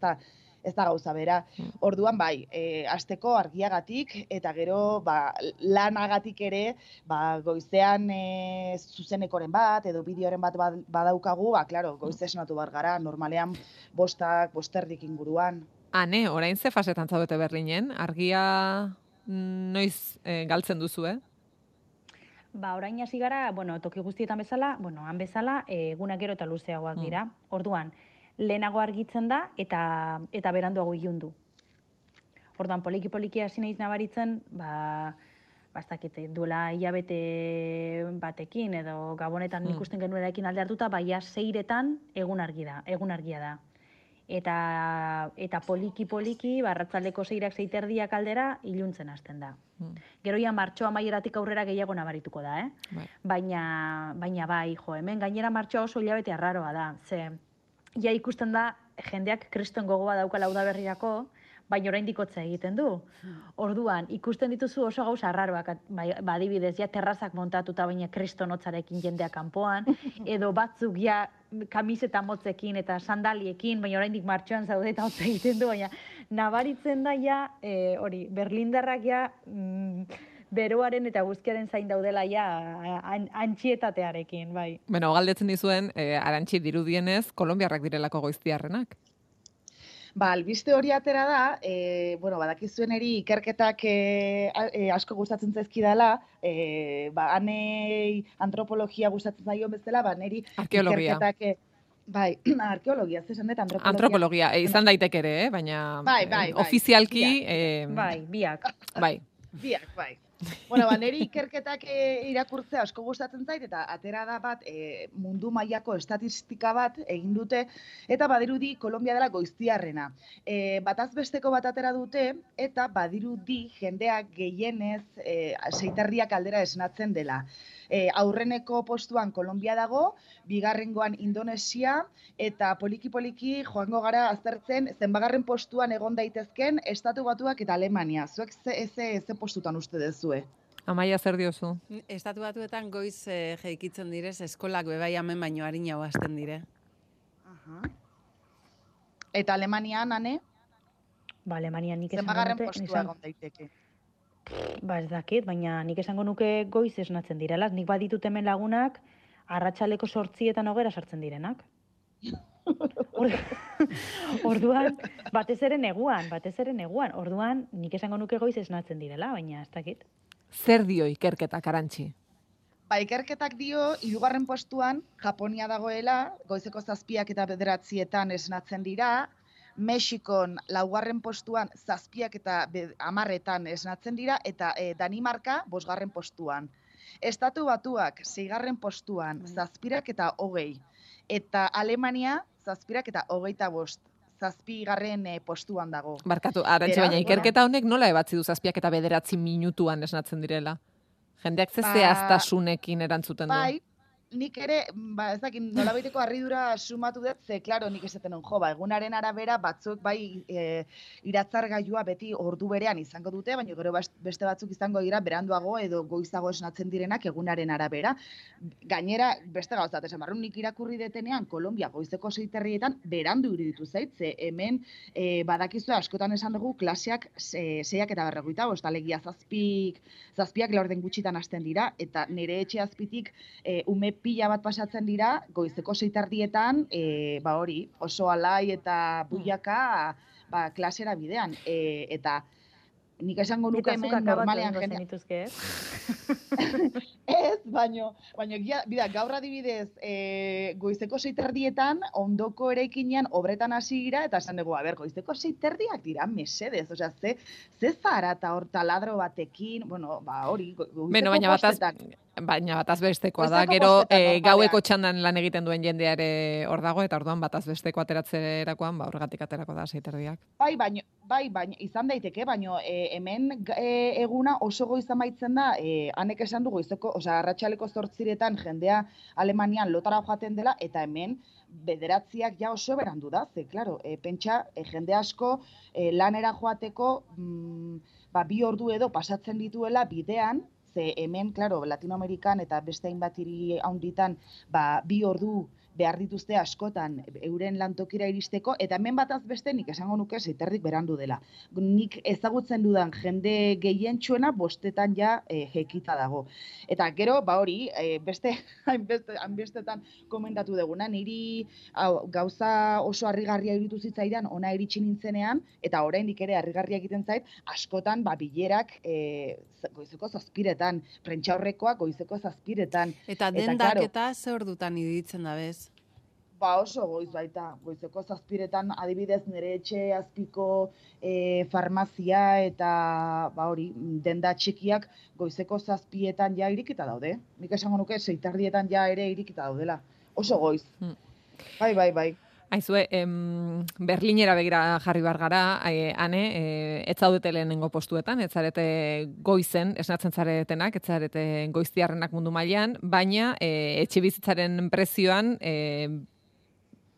ez da, gauza bera. Orduan bai, e, asteko argiagatik eta gero ba, lanagatik ere ba, goizean e, zuzenekoren bat edo bideoren bat bad- badaukagu, ba, klaro, goiz esnatu bar gara, normalean bostak, bosterdik inguruan. Ane, orain ze fasetan zaudete Berlinen? Argia mm, noiz eh, galtzen duzu, eh? Ba, orain hasi gara, bueno, toki guztietan bezala, bueno, han bezala, eh, egunak gero eta luzeagoak Mm. dira. Orduan, lehenago argitzen da eta eta beranduago ilundu. Orduan, poliki-poliki hasi naiz nabaritzen, ba, ba, ez dakit, duela hilabete batekin, edo gabonetan Mm. ikusten genuenekin alde hartuta, baia seiretan egun argi da, egun argia da. Eta, eta poliki-poliki, barratzaldeko seirak zeiterdiak aldera, iluntzen hasten da. Mm. Gero ja martxoa maieratik aurrera gehiago nabarituko da, eh? Bai. Baina, baina bai, jo, hemen gainera martxoa oso hilabete arraroa da. Ze, ja ikusten da, jendeak kriston gogoa daukala udaberrirako, baina oraindik hotza egiten du. Orduan, ikusten dituzu oso gauza arraroak, bai, ba, adibidez, ja terrazak montatuta baina kriston hotzarekin jendeak kanpoan, edo batzuk ja kamiseta motzekin eta sandaliekin, baina oraindik martxoan zaude eta hotza egiten du, baina nabaritzen da ja, eh, hori, berlindarrak ja, mm, beroaren eta guztiaren zain daudela ja an, antxietatearekin, bai. Bueno, galdetzen dizuen, eh, arantxi dirudienez, kolombiarrak direlako goiztiarrenak. Ba, albiste hori atera da, e, bueno, badakizuen eri ikerketak e, e, asko gustatzen zaizkidala, e, ba, anei antropologia gustatzen zaio bezala, ba, neri Arkeologia. ikerketak, e, bai, arkeologia, zesan dut, antropologia. Antropologia, eh, izan daiteke ere, eh? baina Bai, bai, bai. ofizialki... Eh, Bai, biak. Bai. Biak, bai. Bueno, ba, niri ikerketak e, irakurtzea asko gustatzen zait, eta atera da bat e, mundu mailako estatistika bat egin dute, eta badirudi Kolombia dela goiztiarrena. E, bataz besteko bat atera dute, eta badirudi jendeak gehienez e, seitarriak aldera esnatzen dela. E, aurreneko postuan Kolombia dago, bigarrengoan Indonesia, eta poliki-poliki joango gara aztertzen zenbagarren postuan egon daitezken Estatu Batuak eta Alemania. Zuek ze, ze, ze postutan uste dezue? Amaia zer diozu? Estatu batuetan goiz eh, jeikitzen direz, eskolak bebai hemen baino harina hasten dire. Eta Alemanian, ane? Ba, Alemania nik esango Zenbagarren nuke... postua esan- egon daiteke. Ba, ez dakit, baina nik esango nuke goiz esnatzen direla. Nik baditut hemen lagunak, arratsaleko sortzietan hogera sartzen direnak. Or- Orduan, batez ere neguan, batez ere neguan. Orduan, nik esango nuke goiz esnatzen direla, baina ez dakit. Zer dio ikerketak arantxi? Ba, ikerketak dio, hirugarren postuan, Japonia dagoela, goizeko zazpiak eta bederatzietan esnatzen dira, Mexikon laugarren postuan zazpiak eta hamarretan esnatzen dira, eta e, Danimarka bosgarren postuan. Estatu batuak zeigarren postuan zazpirak eta hogei, eta Alemania zazpirak eta hogeita bost, zazpigarren e, postuan dago. Barkatu, arantxi Beraz, baina ikerketa honek nola ebatzi du zazpiak eta bederatzi minutuan esnatzen direla? Jendeak ze Ba, erantzuten du. Nik ere, ba, ez dakit, nolabaiteko harridura sumatu dut, ze, klaro, nik esaten non, jo, ba, egunaren arabera batzuk bai e, iratzargailua beti ordu berean izango dute, baina gero beste batzuk izango dira beranduago edo goizago esnatzen direnak egunaren arabera. Gainera, beste gauza, bat esan barru, nik irakurri detenean, Kolombia goizeko seiterrietan berandu iruditu zait, ze hemen e, badakizue askotan esan dugu klaseak se, seiak eta berregoita, bost, alegia zazpik, zazpiak laurden gutxitan hasten dira, eta nire etxe azpitik e, ume pila bat pasatzen dira, goizeko seitardietan, e, ba hori, oso alai eta buiaka ba, klasera bidean. E, eta nik esango nuke hemen normalean egingo jende... zenituzke, ez? Ez, baino, baino egia, bida, gaur adibidez, e, goizeko seiterdietan, ondoko eraikinean obretan hasi gira, eta esan dugu, a ber, goizeko seiterdiak dira mesedez, osea, ze, ze zara eta hor taladro batekin, bueno, ba, hori, go- goizeko Beno, baina bataz. Baina bataz bestekoa da, gero normalean. gaueko txandan lan egiten duen jendeare hor dago, eta orduan bataz besteko ateratzerakoan, ba, horregatik aterako da seiterdiak. Bai, baino, bai, baino, izan daiteke, baino e, hemen e, eguna oso goiz amaitzen da, e, hanek esan du goizeko, osea, arratsaleko zortziretan jendea Alemanian lotara joaten dela, eta hemen bederatziak ja oso berandu da, ze, claro, e, pentsa, e, jende asko e, lanera joateko, mm, ba, bi ordu edo pasatzen dituela bidean, ze hemen, claro, Latinoamerikan eta beste hainbat hiri handitan, ba, bi ordu behar dituzte askotan euren lantokira iristeko, eta hemen bataz beste nik esango nuke zeiterdik berandu dela. Nik ezagutzen dudan jende gehientsuena bostetan ja e, jekita dago. Eta gero, ba hori, e, beste hainbeste, hainbestetan komentatu duguna, niri hau, gauza oso harrigarria iruditu zitzaidan ona iritsi nintzenean, eta oraindik ere harrigarria egiten zait, askotan ba, bilerak e, goizeko zazpiretan, prentxaurrekoak goizeko zazpiretan. Eta claro, dendak eta ze ordutan iditzen da bez? Ba oso goiz baita, goizeko zazpiretan adibidez nire etxe azpiko e, farmazia eta ba hori, denda txikiak goizeko zazpietan ja irikita daude. Nik esango nuke seitardietan ja ere irikita daudela. Oso goiz. Bai, bai, bai. Aizue, em, Berlinera begira jarri bar gara, e, ane, e, ez zaudete lehenengo postuetan, ez zarete goizen, esnatzen zaretenak, ez zarete goiztiarrenak mundu mailan, baina e, etxe bizitzaren prezioan, e,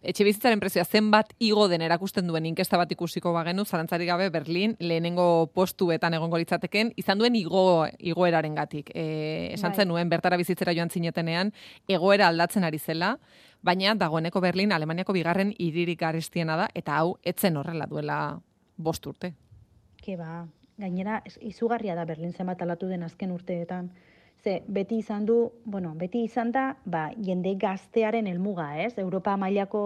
etxe bizitzaren prezioa zenbat igo den erakusten duen inkesta bat ikusiko bagenu, zalantzari gabe Berlin lehenengo postuetan egongo litzateken, izan duen igo, igoeraren gatik. E, esan Bai. zen nuen, bertara bizitzera joan zinetenean, egoera aldatzen ari zela, baina dagoeneko Berlin Alemaniako bigarren hiririk garestiena da, eta hau etzen horrela duela bost urte. Ke ba, gainera izugarria da Berlin zenbat alatu den azken urteetan. Ze, beti izan du, bueno, beti izan da, ba, jende gaztearen helmuga, ez? Europa mailako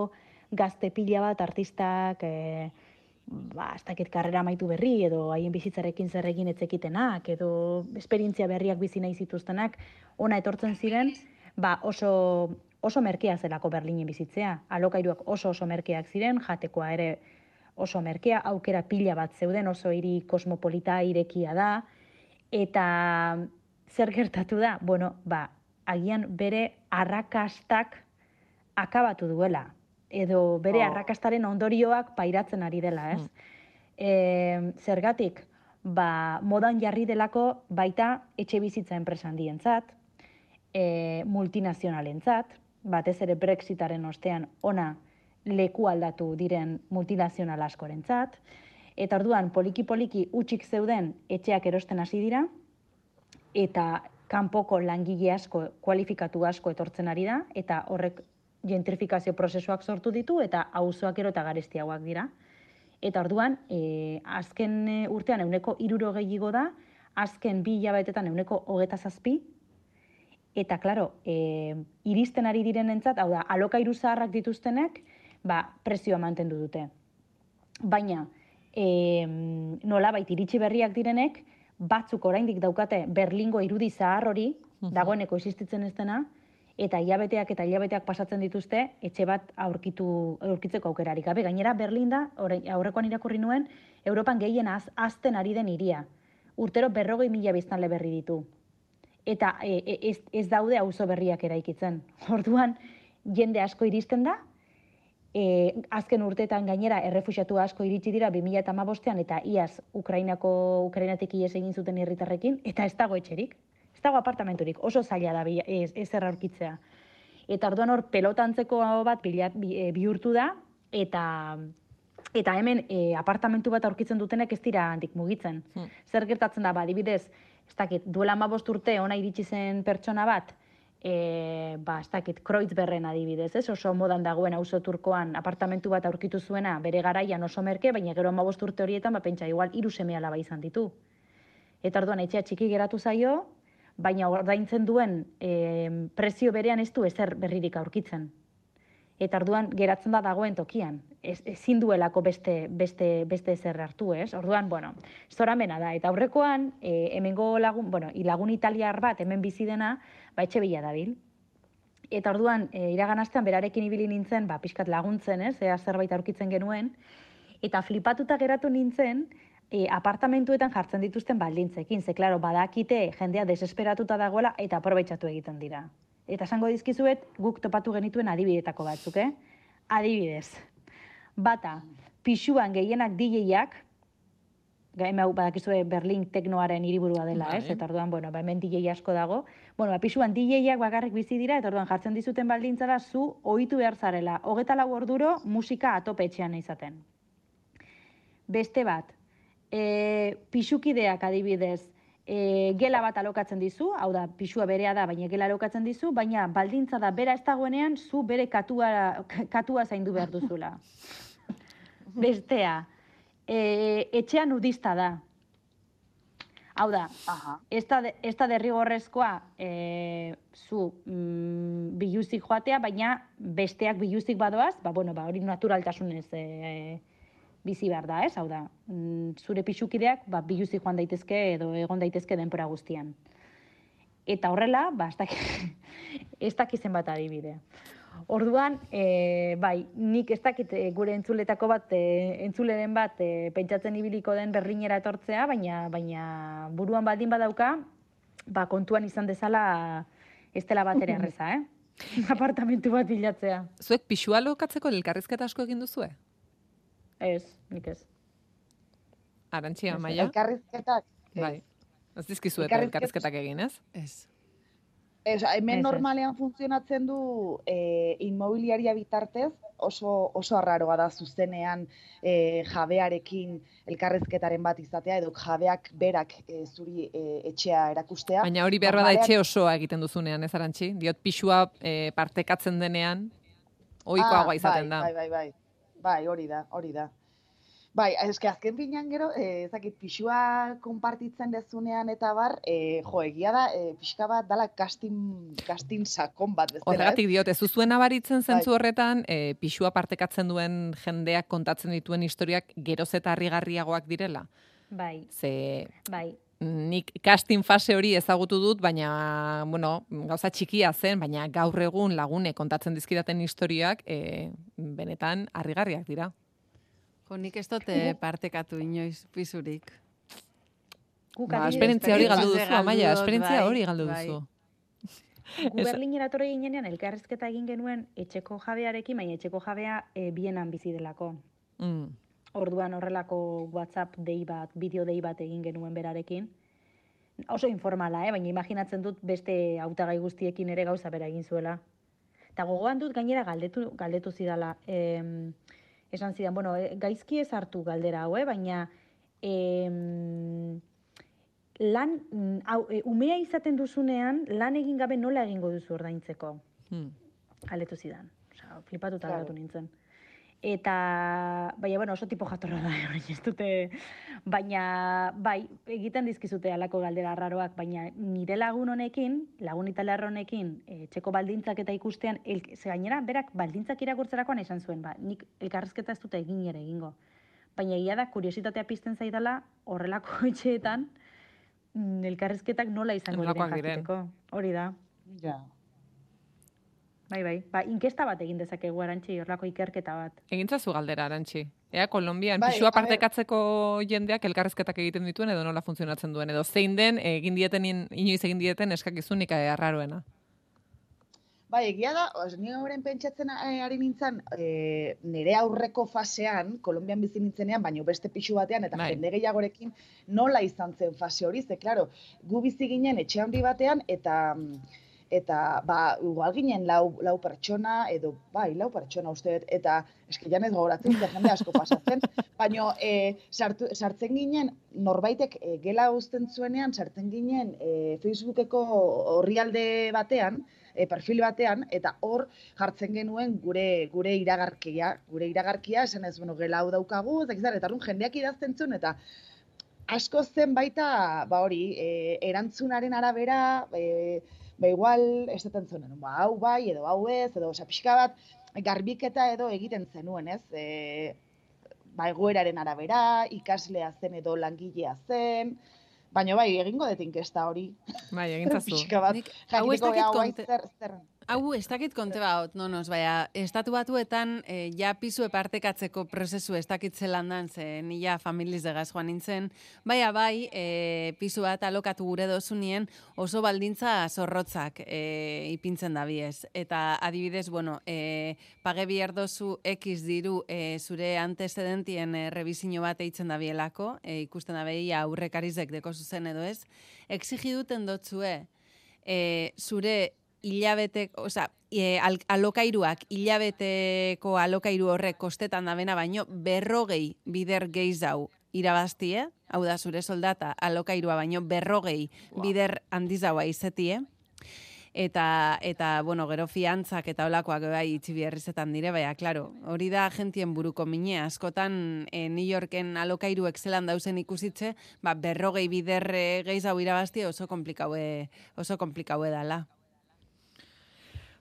gazte pila bat artistak, e, ba, ez dakit karrera amaitu berri, edo haien bizitzarekin zer egin etzekitenak, edo esperientzia berriak bizi nahi zituztenak, ona etortzen ziren, ba, oso, oso merkea zelako Berlinen bizitzea. Alokairuak oso oso merkeak ziren, jatekoa ere oso merkea, aukera pila bat zeuden, oso hiri kosmopolita irekia da, eta zer gertatu da? Bueno, ba, agian bere arrakastak akabatu duela, edo bere Oh. arrakastaren ondorioak pairatzen ari dela, ez? E, zergatik, ba, modan jarri delako baita etxe bizitza enpresa handientzat, e, multinazionalentzat, batez ere Brexitaren ostean ona leku aldatu diren multinazional askorentzat, eta orduan poliki-poliki utxik zeuden etxeak erosten hasi dira, eta kanpoko langile asko, kualifikatu asko etortzen ari da, eta horrek gentrifikazio prozesuak sortu ditu, eta auzoak ero eta garestiagoak dira. Eta orduan, e, azken e, urtean euneko iruro gehiago da, azken bi hilabetetan euneko hogeta zazpi, eta klaro, e, iristen ari direnentzat, hau da, alokairu zaharrak dituztenek, ba, prezioa mantendu dute. Baina, e, nolabait iritsi berriak direnek, batzuk oraindik daukate Berlingo irudi zahar hori, dagoeneko existitzen ez dena, eta hilabeteak eta hilabeteak pasatzen dituzte, etxe bat aurkitu, aurkitzeko aukerarik gabe. Gainera, Berlin da, aurrekoan irakurri nuen, Europan gehien az, azten ari den hiria. Urtero berrogei mila biztanle berri ditu. Eta e, e, ez, ez daude auzo berriak eraikitzen. Orduan, jende asko iristen da, e, azken urteetan gainera errefuxiatu asko iritsi dira 2015ean eta iaz Ukrainako Ukrainatik ies egin zuten herritarrekin eta ez dago etxerik. Ez dago apartamenturik, oso zaila da ez, ez erra aurkitzea. Eta orduan hor pelotantzeko bat bila, bi, e, bihurtu da eta eta hemen e, apartamentu bat aurkitzen dutenek ez dira handik mugitzen. Zer gertatzen da, ba, adibidez, ez dakit, duela 15 urte ona iritsi zen pertsona bat, e, ba, ez dakit, Kreuzberren adibidez, ez? Oso modan dagoen auzo turkoan apartamentu bat aurkitu zuena bere garaian oso merke, baina gero 15 urte horietan, ba, pentsa, igual, hiru seme alaba izan ditu. Eta orduan etxea txiki geratu zaio, baina ordaintzen duen e, prezio berean ez du ezer berririk aurkitzen. Eta orduan geratzen da dagoen tokian. Ez, ezin duelako beste, beste, beste ezer hartu, ez? Orduan, bueno, zoramena da. Eta aurrekoan, e, hemengo lagun, bueno, lagun italiar bat hemen bizi dena, ba etxe bila dabil. Eta orduan, e, iragan astean berarekin ibili nintzen, ba, pixkat laguntzen, ez? Ea zerbait aurkitzen genuen. Eta flipatuta geratu nintzen, e, apartamentuetan jartzen dituzten baldintzekin. Ze, klaro, badakite jendea desesperatuta dagoela eta aprobetxatu egiten dira. Eta esango dizkizuet, guk topatu genituen adibidetako batzuk, eh? Adibidez. Bata, pixuan gehienak DJ-ak, Gaim hau badakizue Berlin teknoaren hiriburua dela, ez? Bai. Eta orduan, bueno, ba, hemen DJ asko dago. Bueno, ba, pisuan DJ-ak bakarrik bizi dira, eta orduan jartzen dizuten baldintza da, zu ohitu behar zarela. Hogeta lau orduro musika atope etxean izaten. Beste bat, e, pixukideak adibidez, e, gela bat alokatzen dizu, hau da, pisua berea da, baina gela alokatzen dizu, baina baldintza da bera ez dagoenean, zu bere katua, katua zaindu behar duzula. Bestea, e, etxean nudista da. Hau da, ez da, de- ez da derrigorrezkoa e, zu mm, biluzik joatea, baina besteak biluzik badoaz, ba, bueno, ba, hori naturaltasunez e, bizi behar da, ez? Hau da, mm, zure pixukideak ba, biluzik joan daitezke edo egon daitezke denpora guztian. Eta horrela, ba, ez dakit, ez dakit zenbat adibide. Orduan, e, bai, nik ez dakit e, gure entzuletako bat, e, entzuleren bat, e, pentsatzen ibiliko den berlinera etortzea, baina, baina buruan baldin badauka, ba, kontuan izan dezala ez dela bat ere erreza, eh? Apartamentu bat bilatzea. Zuek pixua lokatzeko elkarrizketa asko egin duzue? Ez, nik ez. Arantxia, maia? elkarrizketak. Bai. Ez dizkizuet Elkarrizket- elkarrizketak egin, ez? Ez. Ez, hemen Ez, ez. normalean funtzionatzen du e, inmobiliaria bitartez, oso, oso arraroa da zuzenean e, jabearekin elkarrezketaren bat izatea, edo jabeak berak e, zuri e, etxea erakustea. Baina hori behar Normalean- etxe osoa egiten duzunean, ez arantxi? Diot pixua eh, partekatzen denean, ohikoagoa Ah, izaten da. bai, Bai, bai, bai. Bai, hori da, hori da. Bai, eske azken finean gero, eh, ez dakit, pixua konpartitzen dezunean eta bar, eh, jo, egia da, eh, pixka bat dala kastin, kastin sakon bat bezala, Horregatik diot, ez duzuen abaritzen zentzu Bai. horretan, e, pixua partekatzen duen jendeak kontatzen dituen historiak geroz eta harrigarriagoak direla. Bai, Ze bai. Nik casting fase hori ezagutu dut, baina, bueno, gauza txikia zen, baina gaur egun lagune kontatzen dizkidaten historiak, e, benetan harrigarriak dira. Jo, nik ez dute partekatu inoiz pisurik. Guk Ba, esperientzia hori galdu duzu, Amaia, esperientzia bai, hori galdu bai. duzu. Gu Berlinera etorri ginenean elkarrezketa egin genuen etxeko jabearekin, baina etxeko jabea e, bienan bizi delako. Mm. Orduan horrelako WhatsApp dei bat, bideo dei bat egin genuen berarekin. Oso informala, eh? baina imaginatzen dut beste hautagai guztiekin ere gauza bera egin zuela. Eta gogoan dut gainera galdetu, galdetu zidala. Em, esan zidan, bueno, eh, gaizki ez hartu galdera hau, eh? baina em, lan, mm, hau, e, umea izaten duzunean, lan egin gabe nola egingo duzu ordaintzeko? Hmm. Galdetu zidan. Osea, flipatuta Claro. nintzen. Eta, baina, bueno, oso tipo jatorra da, ez dute, baina, bai, egiten dizkizute alako galdera arraroak, baina nire lagun honekin, lagun italiar honekin, e, txeko baldintzak eta ikustean, el, ze gainera, berak baldintzak irakurtzerakoan esan zuen, ba, nik elkarrezketa ez dute egin ere egingo. Baina egia da, kuriositatea pizten zaidala, horrelako etxeetan, mm, elkarrezketak nola izango diren. jakiteko. Hori da. Ja. Bai, bai. Ba, inkesta bat egin dezakegu arantxi, horrelako ikerketa bat. Egintzazu galdera, arantxi. Ea, Kolombian, Bai, pixua a ber- partekatzeko jendeak elkarrezketak egiten dituen edo nola funtzionatzen duen, edo zein den egin dieten, in- inoiz egin dieten eskakizunik eh, arraroena. Bai, egia da, os, ni horren pentsatzen eh, ari nintzen, e, nire aurreko fasean, Kolombian bizi nintzenean, baino beste pixu batean, eta Bai. jende gehiagorekin nola izan zen fase hori, ze, klaro, gu bizi ginen etxe handi batean, eta mm, eta ba, igual ginen lau, lau pertsona, edo bai, lau pertsona uste dut, eta eske jan ez gogoratzen, ze jende asko pasatzen, baino e, sartu, sartzen ginen, norbaitek e, gela uzten zuenean, sartzen ginen e, Facebookeko orrialde batean, e, perfil batean, eta hor jartzen genuen gure gure iragarkia, gure iragarkia, esan ez, bueno, gela hau daukagu, zer, eta orduan jendeak idazten zuen, eta asko zen baita, ba hori, e, erantzunaren arabera, e, ba igual, ez duten zuen, ba hau bai, edo hau ez, edo osa, pixka bat, garbiketa edo egiten zenuen, ez? E, ba egoeraren arabera, ikaslea zen edo langilea zen, baina bai, egingo dut inkesta hori. Bai, egintzazu. Pixka bat, Nik- hau ez dakit ea, guai konte- zer, zer, Hau, ez dakit konte bat, no, nos, baina, estatu batuetan, e, ja pisue partekatzeko prozesu ez dakit zelan dan, ze nila familiz degaz joan nintzen, baina bai, e, pisu bat alokatu gure dozunien oso baldintza zorrotzak e, ipintzen da biez. Eta adibidez, bueno, e, page bihar dozu X diru e, zure antecedentien e, revizio bat eitzen da bielako, e, ikusten da behi aurrekarizek deko zuzen edo ez, exigi duten dotzue, e, zure hilabete, osea, e, al, alokairuak hilabeteko alokairu horrek kostetan da bena, baino berrogei bider gehi zau irabaztie, hau da zure soldata alokairua baino berrogei bider handizaua izetie, eta eta bueno, gero fiantzak eta olakoak bai itxi biherrizetan dire, baina claro, hori da agentien buruko mine. Askotan e, New Yorken alokairuek zelan dauzen ikusitze, ba berrogei bider eh, gehiago irabaztie oso komplikaue oso komplikaue dala.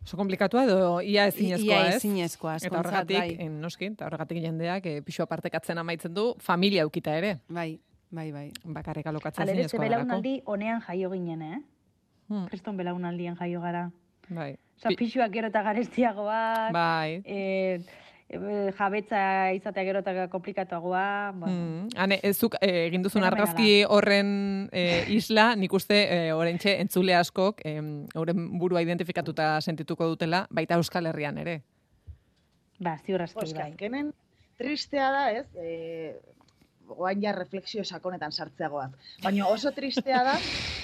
Oso komplikatua edo ia ezinezkoa, Ia ez? ezinezkoa, Eta horregatik, bai. en, noski, eta horregatik jendeak e, pixua partekatzen amaitzen du, familia eukita ere. Bai, bai, bai. Bakarrik alokatzen Alere, ezinezkoa delako. belaunaldi honean jaio ginen, eh? Hmm. Kriston belaunaldien jaio gara. Bai. Osa, pixuak gero eta garestiagoak, Bai. e, e, jabetza izatea gero eta komplikatuagoa, bueno. Mm. Hane, ez zuk eh, egin duzun argazki horren eh, isla, nik uste eh, orentxe entzule askok em, euren burua identifikatuta sentituko dutela, baita Euskal Herrian ere. Ba, ziur aski, bai. azkenen tristea da, ez? E, oain ja refleksio sakonetan sartzeagoaz. Baina oso tristea da,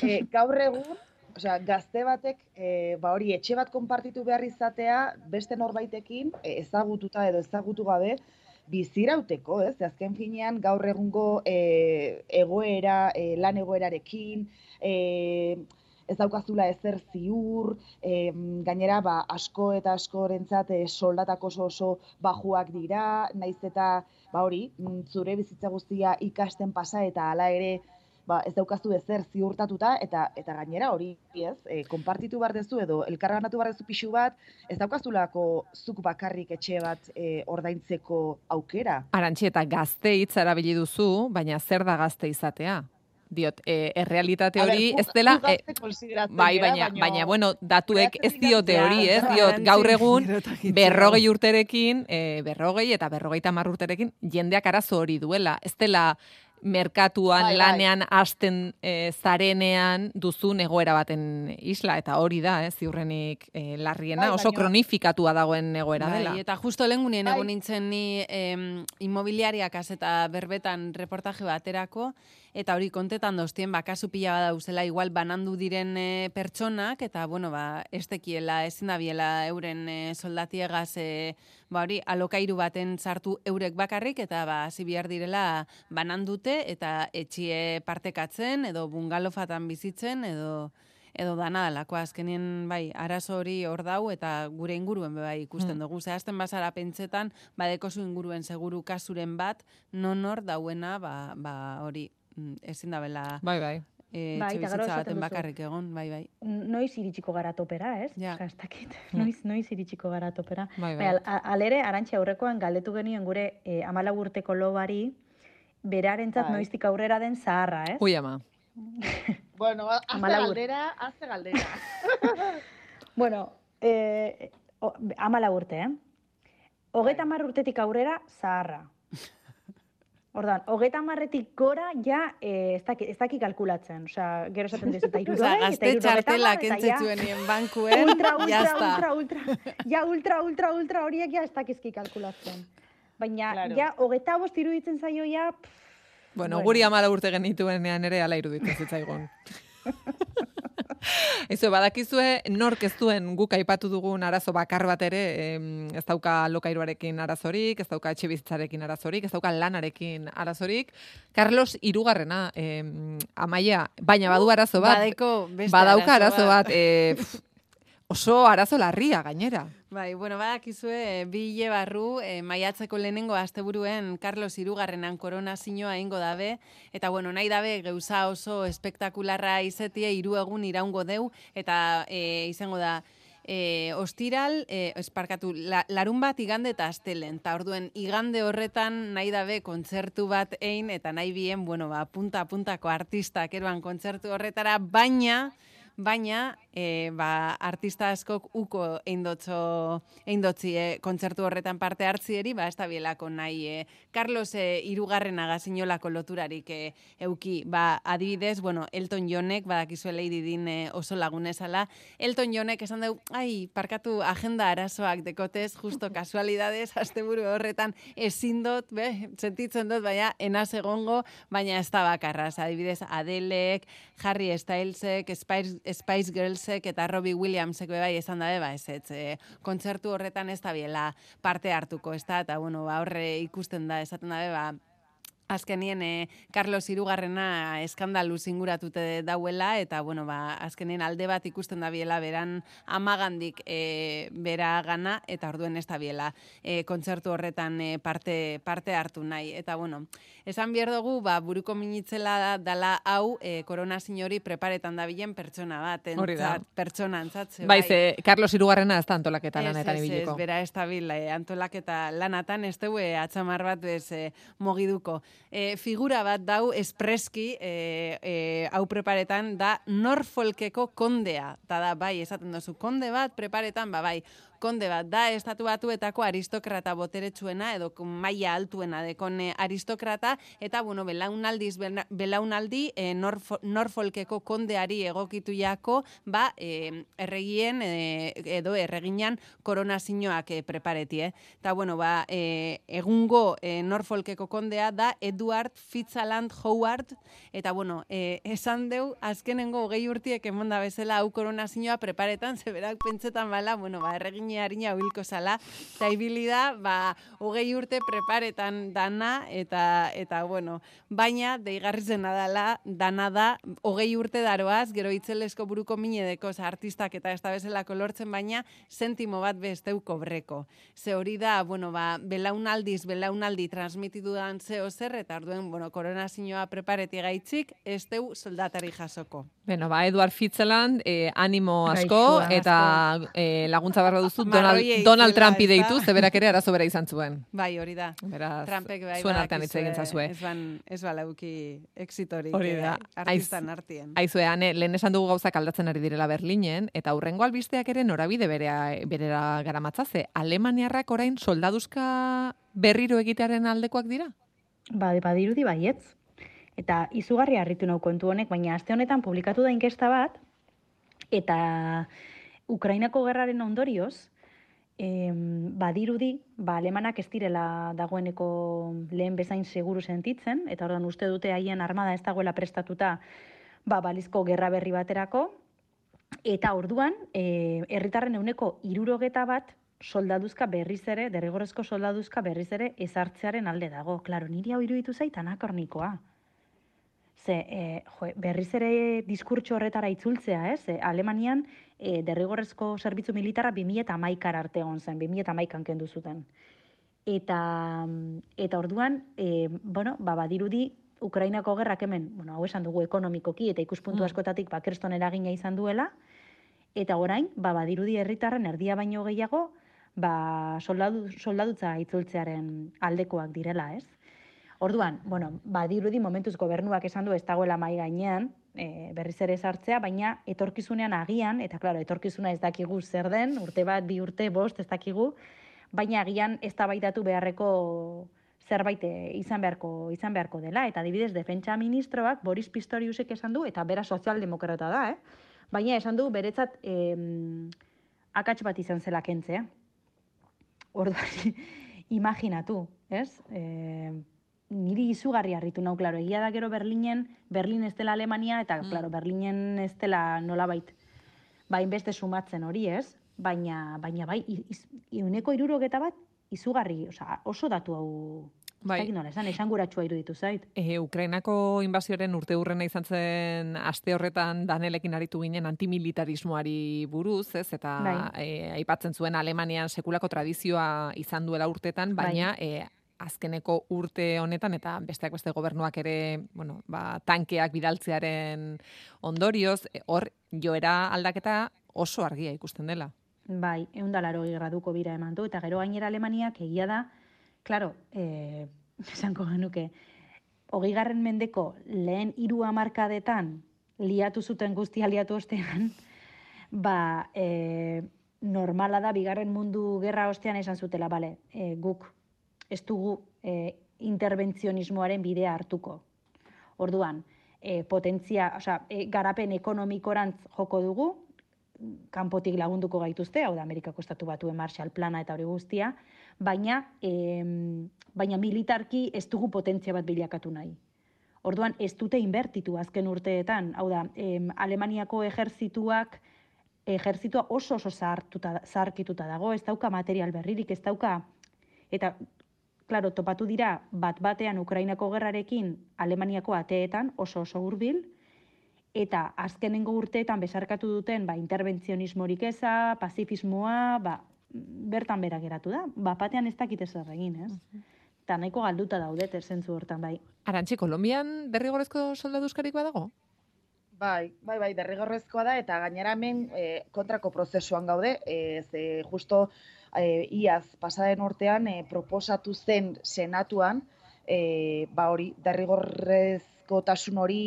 e, gaur egun, osea, gazte batek, e, ba hori etxe bat konpartitu behar izatea, beste norbaitekin, e, ezagututa edo ezagutu gabe, bizirauteko, ez? Azken finean, gaur egungo e, egoera, e, lan egoerarekin, e, ez daukazula ezer ziur, em, gainera ba, asko eta askorentzat e, soldatak oso oso bajuak dira, naiz eta ba hori, mm, zure bizitza guztia ikasten pasa eta hala ere ba, ez daukazu ezer ziurtatuta eta eta gainera hori, ez? E, konpartitu behar dezu edo elkarganatu behar dezu pixu bat, ez daukazulako zuk bakarrik etxe bat e, ordaintzeko aukera. Arantxi eta gazte hitz erabili duzu, baina zer da gazte izatea? Diot, e, errealitate hori ez dela... konsideratzen bai, baina, baino- baina, bueno, datuek ez diote hori, ez? Diot, gaur egun, berrogei urterekin, e, berrogei eta berrogeita hamar urterekin, jendeak arazo hori duela. Ez dela merkatuan, Bai, bai. lanean, hasten e, zarenean duzun egoera baten isla, eta hori da, ez, ziurrenik e, larriena, Bai, oso baino- kronifikatua dagoen egoera Bai, dela. Eta justo lengunien Bai. egon nintzen ni em, inmobiliariakaz eta berbetan reportaje baterako, eta hori kontetan doztien, ba, kasu pila badauzela, igual banandu diren e, pertsonak, eta, bueno, ba, ez tekiela, ezin dabiela euren e, soldatiegaz, e, ba, hori, alokairu baten sartu eurek bakarrik, eta, ba, hasi behar direla banandute, eta etxie partekatzen, edo bungalofatan bizitzen, edo edo dana dalako azkenien bai arazo hori hor dau eta gure inguruen bai ikusten Mm. dugu. Zehazten bazara pentsetan badeko zu inguruen seguru kasuren bat non hor dauena ba, ba hori mm, ezin dabela Bai, bai. E, Bai, baten bakarrik egon, bai, bai. Noiz iritsiko gara topera, ez? Ja. ez dakit. Noiz, noiz iritsiko gara topera. Bai, bai. Bai, alere, arantxe aurrekoan galdetu genien gure e, amalau urteko lobari, berarentzat Bai. noiztik aurrera den zaharra, ez? Ui, ama. Bueno, azte galdera, azte galdera. Bueno, e, o, amala urte, eh? Hogeta mar urtetik aurrera, zaharra. Ordan, hogeta marretik gora, ja, eh, ez daki, ez daki kalkulatzen. Osea, gero esaten dizu, eta irurogei, eta gazte hirurogeita txartela eta ja- kentzetsuen bankuen, ultra, ultra, ultra, ultra, ja, ultra, ultra, ultra horiek ja ez dakizki kalkulatzen. Baina, Claro. ja, hogeta bost iruditzen zaio, ja, pff, Bueno, Bueno. guri amala urte genituenean ere ala iruditzen zitzaigun. Eso, badakizue, nork ez duen guk aipatu dugun arazo bakar bat ere, ez dauka lokairuarekin arazorik, ez dauka etxe bizitzarekin arazorik, ez dauka lanarekin arazorik. Carlos irugarrena, em, amaia, baina badu arazo bat. Badeko beste badauka arazo arazo bat. bat. eh, pf, oso arazo larria, gainera. Bai, bueno, badakizue, bi hile barru, e, maiatzeko lehenengo asteburuen Carlos Irugarrenan korona zinua ingo dabe, eta bueno, nahi dabe gauza oso espektakularra izetie hiru egun iraungo deu, eta e, izango da, e, ostiral, e, esparkatu, la, larun bat igande eta astelen, eta orduen igande horretan nahi dabe kontzertu bat ein, eta nahi bien, bueno, ba, punta-puntako artistak eroan kontzertu horretara, baina, baina e, ba, artista askok uko eindotzo, eindotzi e, kontzertu horretan parte hartzieri, ba, ez da bielako nahi e, Carlos e, irugarren agazinolako loturarik e, euki, ba, adibidez, bueno, Elton Jonek, badakizue Lady Din e, oso lagunezala, Elton Jonek esan dugu, ai, parkatu agenda arazoak dekotez, justo kasualidades, asteburu horretan ezin dut, be, sentitzen dut, baina enaz egongo, baina ez da bakarraz, adibidez, Adelek, Harry Stylesek, Spice, Spice Girlsek eta Robbie Williamsek bai esan dabe, ba ez ez, e, kontzertu horretan ez da biela parte hartuko, ez da, eta bueno, ba horre ikusten da, esaten dabe, ba, azkenien e, Carlos Irugarrena eskandalu zinguratute dauela, eta, bueno, ba, azkenien alde bat ikusten da biela beran amagandik e, bera gana, eta orduen ez da biela e, kontzertu horretan e, parte, parte hartu nahi. Eta, bueno, esan behar dugu, ba, buruko minitzela dala hau e, korona hori preparetan da bilen pertsona bat, da. entzat, pertsona entzat, Bai, ze Carlos Irugarrena ez da antolaketa lanetan Ez, ez, ibiliko. ez, bera ez dabil, eh, antolaketa lanatan, ez dugu eh, atxamar bat bez eh, mogiduko. Eh, figura bat dau espreski, eh, eh, hau preparetan, da Norfolkeko kondea. Ta da, bai, esaten duzu, konde bat preparetan, ba, bai, konde bat, da estatu batuetako aristokrata boteretsuena, edo maila altuena dekon aristokrata, eta, bueno, belaunaldiz, bela- belaunaldi, eh, Norfo, Norfolkeko kondeari egokitu jako, ba, eh, erregien, eh, edo erreginan koronazioak eh, prepareti, eh? Ta, bueno, ba, eh, egungo eh, Norfolkeko kondea da Edward Fitzaland Howard, eta, bueno, eh, esan deu, azkenengo hogei urtiek emonda bezala hau koronazioa preparetan, zeberak pentsetan bala, bueno, ba, erregine harina huilko zala, eta ibili da, ba, hogei urte preparetan dana, eta, eta bueno, baina, deigarri zena dala, dana da, hogei urte daroaz, gero itzelesko buruko minedeko, za, artistak eta ez da bezalako lortzen, baina, sentimo bat besteu kobreko. Ze hori da, bueno, ba, belaunaldiz, belaunaldi transmitidu dan zeo zer, eta orduen, bueno, koronazioa prepareti gaitzik, ez deu soldatari jasoko. Bueno, ba, Eduard Fitzeland, eh, animo asko, Gaixua, eta eh, laguntza barra duzu Donald, Marroiei Donald itzela, Trumpi deitu, zeberak ere arazo bera izan zuen. Bai, hori da. Beraz, Trumpek bai zuen artean hitz egin zazue. Ez ban, ez bala euki exitorik Hori da. eh, artistan artien. Aizue, ane, lehen esan dugu gauzak aldatzen ari direla Berlinen, eta hurrengo albisteak ere norabide berea, berera garamatzaze. Alemaniarrak orain soldaduzka berriro egitearen aldekoak dira? Ba, badirudi baietz. Eta izugarri harritu nau kontu honek, baina aste honetan publikatu da inkesta bat, eta Ukrainako gerraren ondorioz, em, badirudi, ba, alemanak ez direla dagoeneko lehen bezain seguru sentitzen, eta orduan uste dute haien armada ez dagoela prestatuta ba, balizko gerra berri baterako, eta orduan, e, herritarren euneko irurogeta bat soldaduzka berriz ere, derrigorrezko soldaduzka berriz ere ezartzearen alde dago. Klaro, niri hau iruditu zait anakornikoa. Ze, e, jo, berriz ere diskurtso horretara itzultzea, ez? E, Alemanian e, derrigorrezko zerbitzu militarra 2011 arte egon zen, 2011an kendu zuten. Eta, eta orduan, e, bueno, ba, badirudi, Ukrainako gerrak hemen, bueno, hau esan dugu ekonomikoki eta ikuspuntu Mm. askotatik ba, kriston eragina izan duela, eta orain, ba, badirudi herritarren erdia baino gehiago, ba, soldadu, soldadutza itzultzearen aldekoak direla, ez? Orduan, bueno, badirudi momentuz gobernuak esan du ez dagoela mai gainean, e, berriz ere sartzea, baina etorkizunean agian, eta klaro, etorkizuna ez dakigu zer den, urte bat, bi urte, bost, ez dakigu, baina agian ez beharreko zerbait eh, izan beharko izan beharko dela eta adibidez defentsa ministroak Boris Pistoriusek esan du eta bera sozialdemokrata da, eh? Baina esan du beretzat em, akats bat izan zela kentzea. Orduan imaginatu, ez? E, niri izugarri harritu nau, klaro, egia da gero Berlinen, Berlin ez dela Alemania, eta, Mm. klaro, Berlinen ez dela nolabait, bain beste sumatzen hori, ez? Baina, baina bai, iz, iuneko irurogeta bat, izugarri, osea, oso datu hau, Bai. nola esan, esanguratsua iruditu zait. E, Ukrainako inbazioaren urte hurrena izan zen aste horretan danelekin aritu ginen antimilitarismoari buruz, ez? Eta Bai. e, aipatzen zuen Alemanian sekulako tradizioa izan duela urtetan, baina e, azkeneko urte honetan eta besteak beste gobernuak ere, bueno, ba, tankeak bidaltzearen ondorioz, e, hor joera aldaketa oso argia ikusten dela. Bai, egun da laro graduko bira eman du, eta gero gainera Alemaniak egia da, klaro, eh, esanko genuke, hogei garren mendeko lehen hiru hamarkadetan liatu zuten guztia liatu ostean, ba, e, normala da, bigarren mundu gerra ostean esan zutela, bale, e, guk ez dugu e, interbentzionismoaren bidea hartuko. Orduan, e, potentzia, osea, e, garapen ekonomikorantz joko dugu, kanpotik lagunduko gaituzte, hau da Amerikako estatu batuen Marshall plana eta hori guztia, baina, em, baina militarki ez dugu potentzia bat bilakatu nahi. Orduan, ez dute inbertitu azken urteetan, hau da, em, Alemaniako ejerzituak, ejerzitua oso oso zaharkituta dago, ez dauka material berririk, ez dauka, eta klaro, topatu dira bat batean Ukrainako gerrarekin Alemaniako ateetan oso oso hurbil eta azkenengo urteetan besarkatu duten ba, interbentzionismorik eza, pazifismoa, ba, bertan bera geratu da. Ba, batean ez dakite zer egin, ez? Eta nahiko galduta daudete zentzu hortan, bai. Arantxi, Kolombian derrigorrezko soldaduzkarik badago? Bai, bai, bai, derrigorrezkoa da eta gainera hemen e, kontrako prozesuan gaude, e, ze justo e, iaz pasaden urtean e, proposatu zen senatuan, e, ba hori, derrigorrezkotasun hori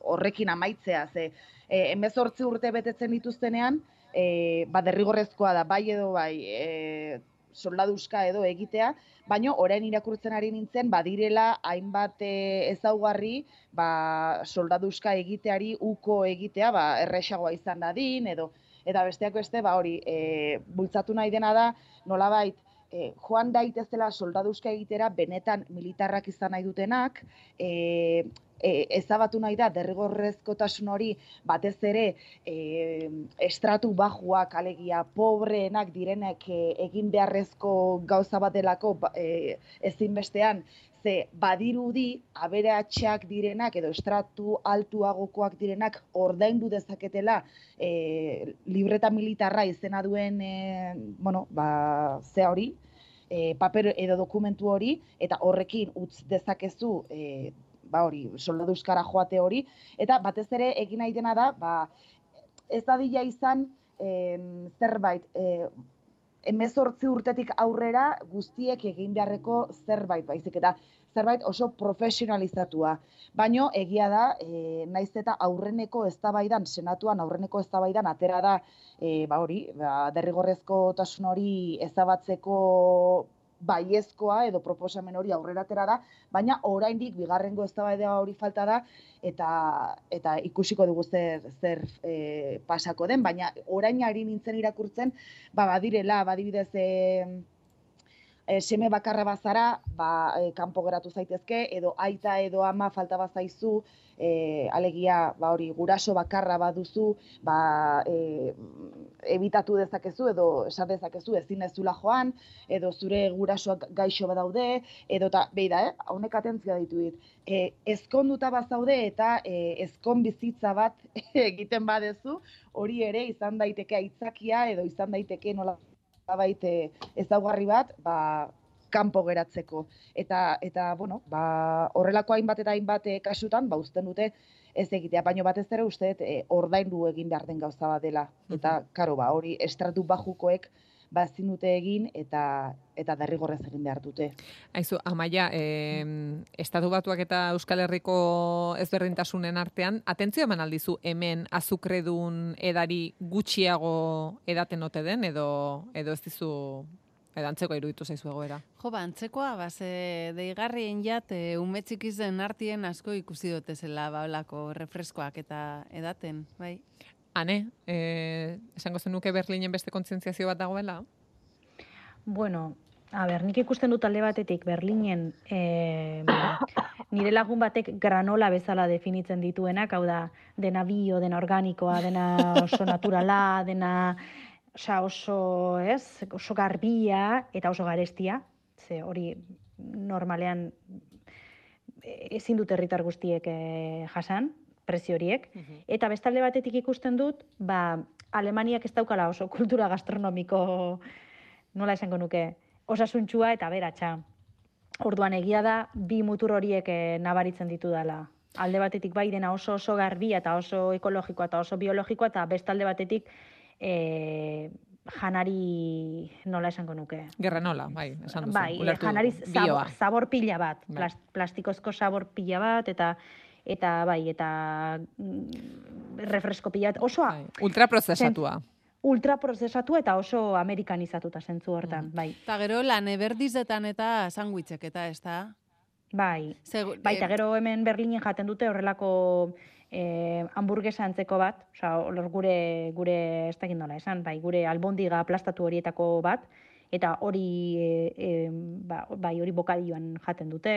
horrekin amaitzea, ze e, emezortzi urte betetzen dituztenean, e, ba derrigorrezkoa da, bai edo bai, e, soldaduzka edo egitea, baino orain irakurtzen ari nintzen badirela hainbat e, ezaugarri ba, soldaduzka egiteari uko egitea ba, erresagoa izan dadin edo eta besteak beste ba hori e, bultzatu nahi dena da nolabait e, joan daitezela soldaduzka egitera benetan militarrak izan nahi dutenak e, e, ezabatu nahi da derrigorrezkotasun hori batez ere e, estratu bajuak alegia pobreenak direnek e, egin beharrezko gauza bat delako ba- e, ezinbestean ze badirudi aberatsak direnak edo estratu altuagokoak direnak ordaindu dezaketela e, libreta militarra izena duen e, bueno, ba, ze hori, e, paper edo dokumentu hori eta horrekin utz dezakezu e, ba hori, soldaduzkara joate hori. Eta batez ere egin nahi dena da, ba ez dadila izan em, zerbait e, emezortzi urtetik aurrera guztiek egin beharreko zerbait baizik eta zerbait oso profesionalizatua. Baino egia da, e, naiz eta aurreneko eztabaidan, senatuan aurreneko eztabaidan atera da, e, ba hori, ba, derrigorrezkotasun hori ezabatzeko baiezkoa edo proposamen hori aurrera atera da, baina oraindik bigarrengo eztabaida hori falta da eta eta ikusiko dugu zer zer e, pasako den, baina orain ari nintzen irakurtzen, ba badirela, badibidez e, e, seme bakarra bazara, ba, e, kanpo geratu zaitezke, edo aita edo ama falta bazaizu, e, alegia, ba hori, guraso bakarra baduzu, ba, e, ebitatu dezakezu, edo esan dezakezu ezin ez zula joan, edo zure gurasoak gaixo badaude, edo eta, beida, eh, honek atentzia ditu dit, e, ezkonduta bazaude eta e, ezkon bizitza bat egiten badezu, hori ere izan daiteke aitzakia, edo izan daiteke nola nolabait eh, ezaugarri bat, ba, kanpo geratzeko. Eta, eta bueno, ba, horrelako hainbat eta hainbat eh, kasutan, ba, uzten dute ez egitea, baino batez ere uste eh, ordaindu egin behar den gauza bat dela. Eta, karo, ba, hori estratu bajukoek ba, ezin dute egin eta eta derrigorrez egin behar dute. Aizu, Amaia, eh, Estatu Batuak eta Euskal Herriko ezberdintasunen artean, atentzio eman aldizu hemen azukredun edari gutxiago edaten ote den, edo, edo ez dizu edantzeko iruditu zaizu egoera. Jo, ba, antzekoa, ba, ze deigarrien jat, e, umetxik izen artien asko ikusi dute zela baulako refreskoak eta edaten, bai? Hane, eh, esango zenuke Berlinen beste kontzientziazio bat dagoela? Bueno, a ber, nik ikusten dut alde batetik Berlinen eh, nire lagun batek granola bezala definitzen dituenak, hau da, dena bio, dena organikoa, dena oso naturala, dena osea, oso, ez, oso garbia eta oso garestia, ze hori normalean eh, ezin dut herritar guztiek eh, jasan, prezio horiek. Eta bestalde batetik ikusten dut, ba, Alemaniak ez daukala oso kultura gastronomiko, nola esango nuke, osasuntxua eta beratxa. Orduan egia da, bi mutur horiek eh, nabaritzen ditu dela. Alde batetik bai dena oso oso garbia eta oso ekologikoa eta oso biologikoa eta bestalde batetik eh, janari nola esango nuke. Gerranola, bai, esan duzu. Bai, janari zabor, zabor pila bat, Bai. plas, plastikozko zabor pila bat, eta eta bai, eta mm, refresko pila bat, oso Ultraprozesatua. ultraprozesatua eta oso amerikanizatuta zentzu hortan, bai. Eta gero lan eberdizetan eta sandwichek eta ez da? Bai, Segu- bai, eta eh, gero hemen Berlinen jaten dute horrelako eh, hamburguesa antzeko bat, osea, olor gure, gure ez dakit nola esan, bai, gure albondiga aplastatu horietako bat, eta hori, eh, eh, ba, bai, hori bokadioan jaten dute,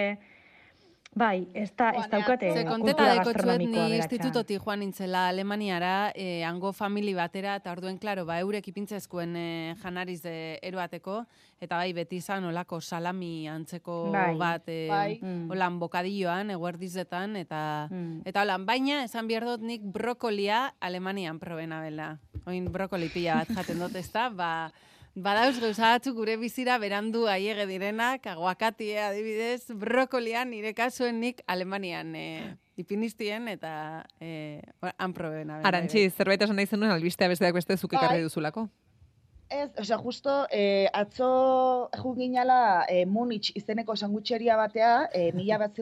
Bai, ez da, ez daukate Ze konteta dekotzuet gastronomikoa ni beratxa. institutotik joan nintzela Alemaniara, eh, hango famili batera, eta orduen, klaro, ba, eurek ipintzezkuen eh, janariz de eroateko, eta bai, beti izan olako salami antzeko Bai. bat, eh, Bai. Mm. holan bokadilloan, eguerdizetan, eta, Mm. eta holan, baina, esan behar dut nik brokolia Alemanian probena bela. Oin brokoli pila bat jaten dut, ezta, ba, Badauz gauza batzuk gure bizira berandu aiege direnak, aguakatie adibidez, brokolia nire kasuen nik Alemanian e, ipiniztien eta e, han probena. Arantxi, zerbait esan nahi zenuen albistea besteak beste zuk ekarri Bai. duzulako. Ez, osea, justo eh, atzo jun ginala eh, Munich izeneko sangutxeria batea, eh, mila bat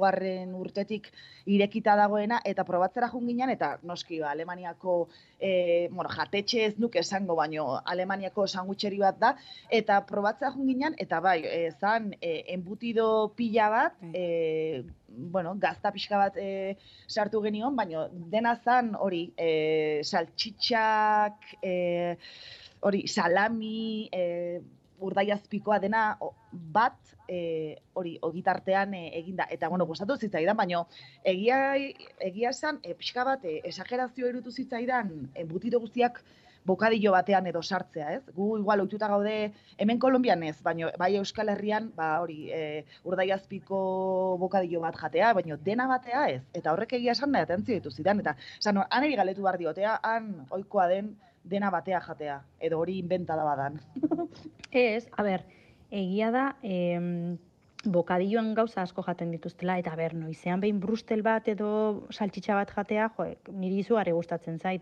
garren urtetik irekita dagoena, eta probatzera jun ginen, eta noski, ba, Alemaniako, eh, bueno, jatetxe ez nuke esango, baino Alemaniako sangutxeri bat da, eta probatzera jun ginen, eta bai, eh, zan eh, embutido pila bat, eh, bueno, gazta pixka bat eh, sartu genion, baino dena zan hori, eh, saltxitxak, eh, hori salami, e, urdaiazpikoa dena o, bat e, hori ogitartean e, eginda. Eta bueno, gustatu zitzaidan, baino egia egia esan e, pixka bat e, esagerazio irutu zitzaidan embutido guztiak bokadillo batean edo sartzea, ez? Gu igual ohituta gaude hemen Kolonbian ez, baino bai Euskal Herrian, ba hori, e, urdaiazpiko bokadillo bat jatea, baino dena batea ez. Eta horrek egia esan nahi atentzio ditu zidan eta esan han eri galetu behar diotea, han ohikoa den dena batea jatea, edo hori inventada badan. Ez, a ber, egia da, em, bokadilloan gauza asko jaten dituztela, eta ber, noizean behin brustel bat edo saltxitxa bat jatea, jo, niri izugarri gustatzen zait.